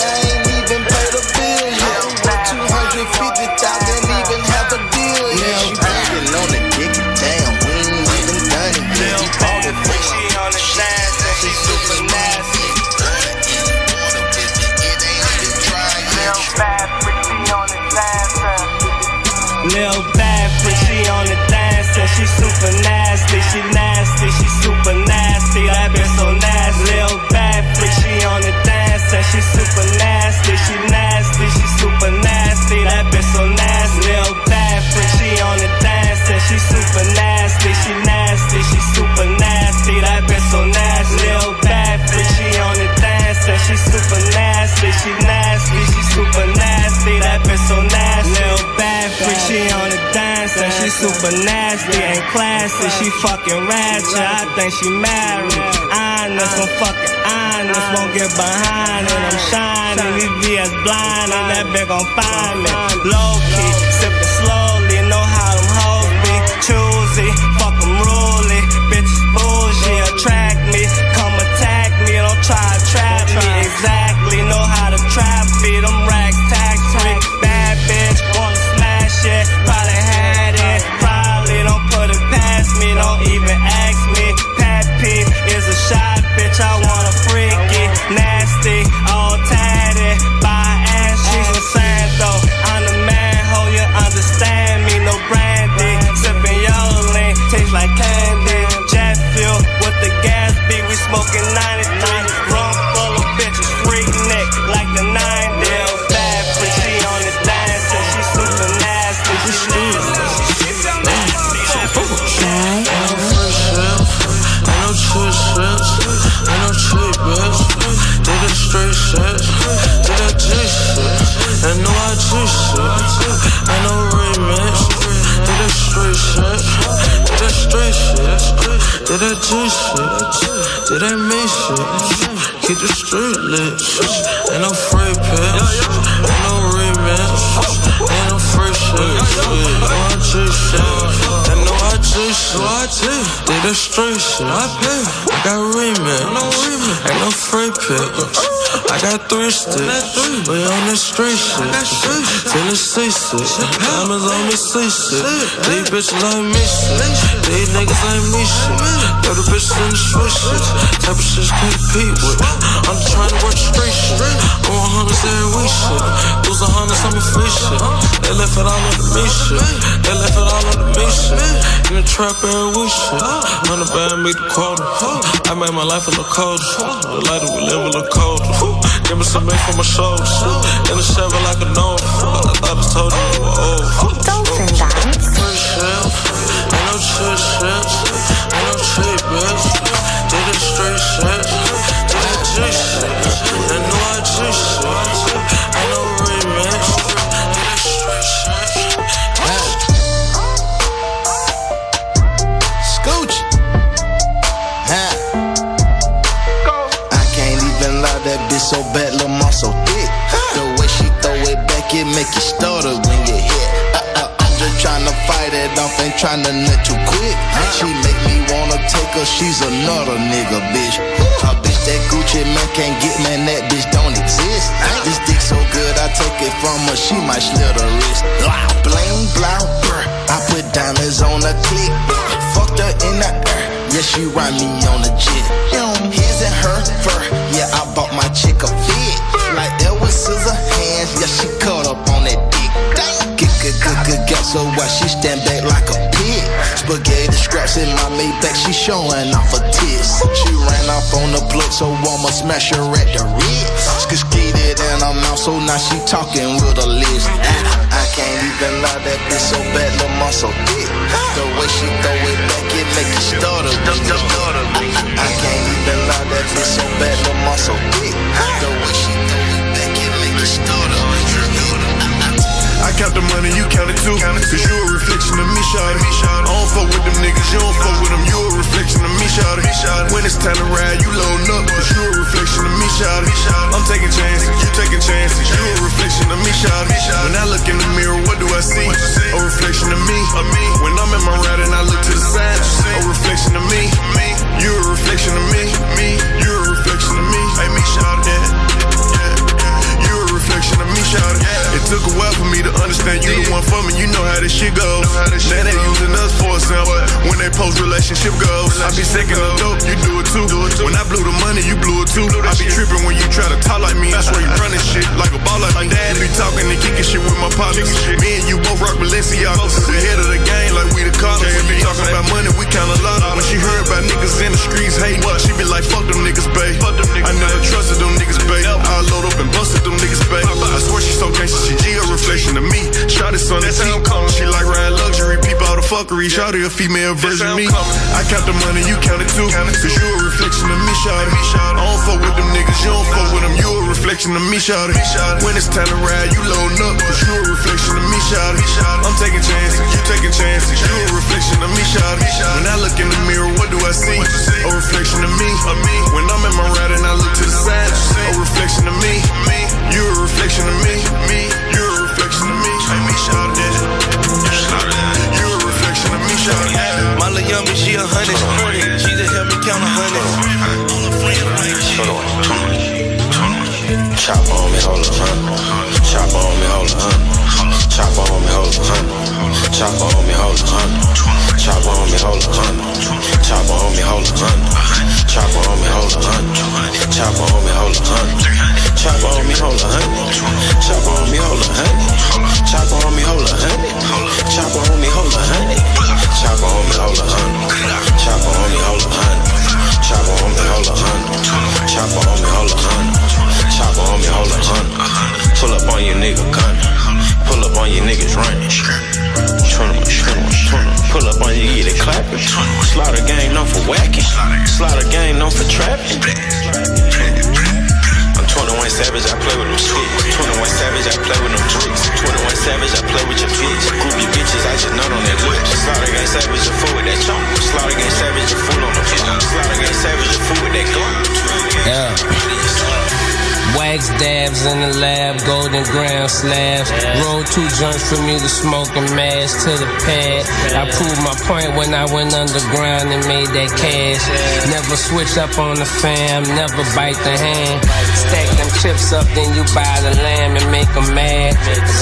she super nasty. She nasty, she super nasty. That bitch so nasty. Lil Bad Freaky on the dance and she super nasty. She nasty, she super nasty. That bitch so nasty. Lil Bad Freaky on the dance and she super nasty. Ain't classy, she fucking ratchet. I think she married. Honest, I'm fucking honest. Won't get behind it. I'm shining. These VS blind and that bitch gon' find me. Low key, Know how to ain't no remix. Did that straight shit, did that straight shit, did that G shit, did that me shit. Keep the street lit, ain't no free pill, ain't no remix, ain't no free shit, no IG shit, and no IG shit. Did the straight shit, I pay. I got remix, ain't no free pill. I got three sticks, we on the street shit, feeling seasick, diamonds on me seasick. These bitches like me shit, these niggas ain't me shit. Got the bitches in the street shit, type of shit can't compete with. I'm trying to work street shit. I hundreds every week shit. Lose a hundred, some free shit. They left it all on the me shit. They left it all on the me shit. In the trap every week shit. Hundred band meet the quota. I made my life a little colder. The lighter we live a little colder. Give me some meat for my shoulders. In the Chevy like a gnome. I thought I told you you were old. Dolphin dance. Free shit. Ain't no cheap shit. Ain't no cheap bitch. Did it straight shit. She slit her wrist. Blah, bling, blah, brr. I put diamonds on her click. Fucked her in the air, yeah, she ride me on the jet. Showing off her tits. She ran off on the plug, so I'ma smash her at the Ritz. Skated in her mouth, so now she talking with a list. I, I can't even lie, that bitch so bad, the muscle thick. The way she throw it back, it make you stutter. I, I, I can't even lie, that bitch so bad, the muscle thick. The way she throw it back, it make you stutter. I count the money, you count it too. Cause you a reflection of me, shawty. I don't fuck with them niggas, you don't fuck with them. You a reflection of me, shawty. When it's time to ride, you loading up. Cause you a reflection of me, shawty. I'm taking chances, you taking chances. You a reflection of me, shawty. When I look in the mirror, what do I see? A reflection of me. When I'm in my ride and I look to the side, a reflection of me. You a reflection of me. You a reflection of me. Hey, me, shawty. You a reflection of me, shawty. It took a while for me to understand you the one for me. You know how this shit goes. Now they using us for example. When they post relationship goals, I be second the dope, you do it too. When I blew the money, you blew it too. I be tripping when you try to talk like me. I swear you running shit like a ball like my dad. Be talking and kicking shit with my partners. Me and you both rock Balenciaga. The head of the game like we the cops. Be talking about money, we count a lot. When she heard about niggas in the streets hating, she be like, fuck them niggas, babe. I never trusted them niggas, babe. I load up and busted them niggas, babe. I swear she so gangsta, she G a reflection of me. Shot it on the T. She like riding luxury, peep all the fuckery. Shot it a female version of me. I count the money, you count it too. Cause you a reflection of me, shawty. I don't fuck with them niggas, you don't fuck with them. You a reflection of me, shawty. When it's time to ride, you loading up. Cause you a reflection of me, shawty. I'm taking chances, you taking chances. You a reflection of me, shawty. When I look in the mirror, what do I see? A reflection of me. When I'm in my ride and I look to the side, a reflection of me. You a reflection of me. Me. You a reflection of me. Hey, me, shawty. You a reflection of me, shawty. My little young bitch, she a hundred. She just help me count a hundred. Chop on me, hold a hundred. Chop on me, hold a hundred. Chop on me, hold a hundred. Chop on me, hold a hundred. Chop on me, hold a hundred. Chop on me, hold a hundred. Chop on me, hold a hundred. Chop on me, hold a hundred. Chop on me, hold a hundred. Chop on me, hold a hundred. Chop on me, hold a hundred. Chop on me, hold a hundred. Chop on me, hold a hundred. Chop on me, hold a hundred. Chop on me, hold a hundred. Chop on me, hold a hundred. Chop on me, hold a hundred. Pull up on your nigga gunning. Pull up on your niggas running. Pull up on you, get it clapping. Slaughter gang known for whacking. Slaughter gang known for trapping. I'm 21 Savage, I play with them sticks. 21 Savage, I play with them tricks. 21 Savage, I play with your fists. Groupie bitches, I just nut on their lips. Slaughter gang Savage, a fool with that chunk. Slaughter gang Savage, a fool on the floor. Slaughter gang Savage, a fool with that gun. Yeah. Wax dabs in the lab, golden gram slabs. Roll two joints for me to smoke and mash to the pad. I proved my point when I went underground and made that cash. Never switch up on the fam, never bite the hand. Stack chips up, then you buy the lamb and make them mad.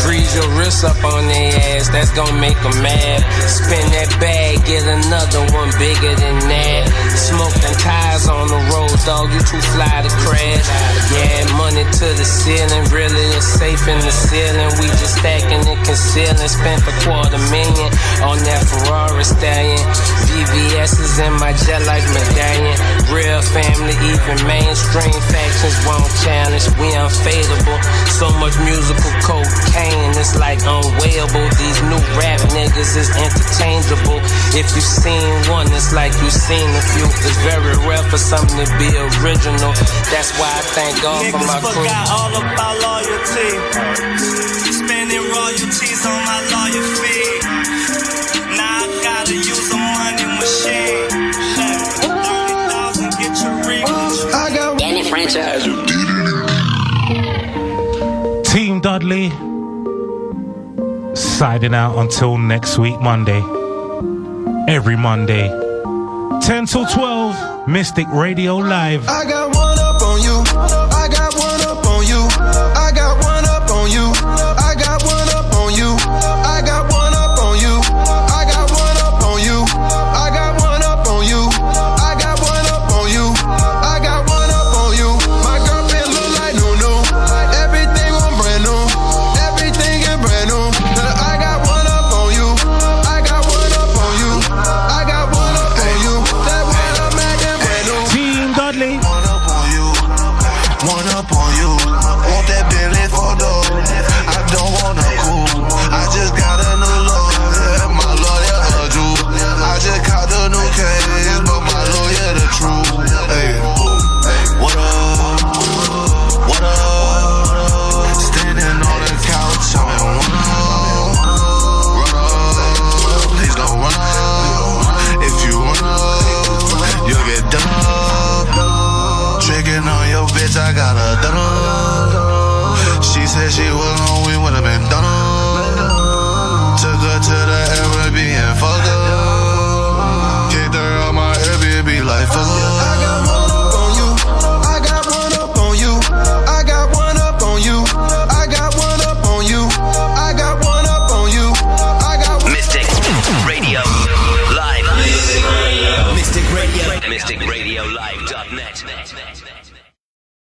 Freeze your wrists up on their ass, that's gonna make them mad. Spin that bag, get another one bigger than that. Smoking tires on the road, dog, you too fly to crash. Yeah, money to the ceiling, really it's safe in the ceiling. We just stacking and concealing. Spent a quarter million on that Ferrari stallion. VVS is in my jet like medallion. Real family, even mainstream factions won't challenge. We unfadable. So much musical cocaine, it's like unweighable. These new rap niggas is interchangeable. If you seen one, it's like you seen a few. It's very rare for something to be original. That's why I thank God for my Niggas crew. forgot all about loyalty. Spending royalties on my lawyer fee. Now I gotta use Dudley signing out until next week, Monday. Every Monday, 10 till 12, Mystic Radio Live. I got one up on you.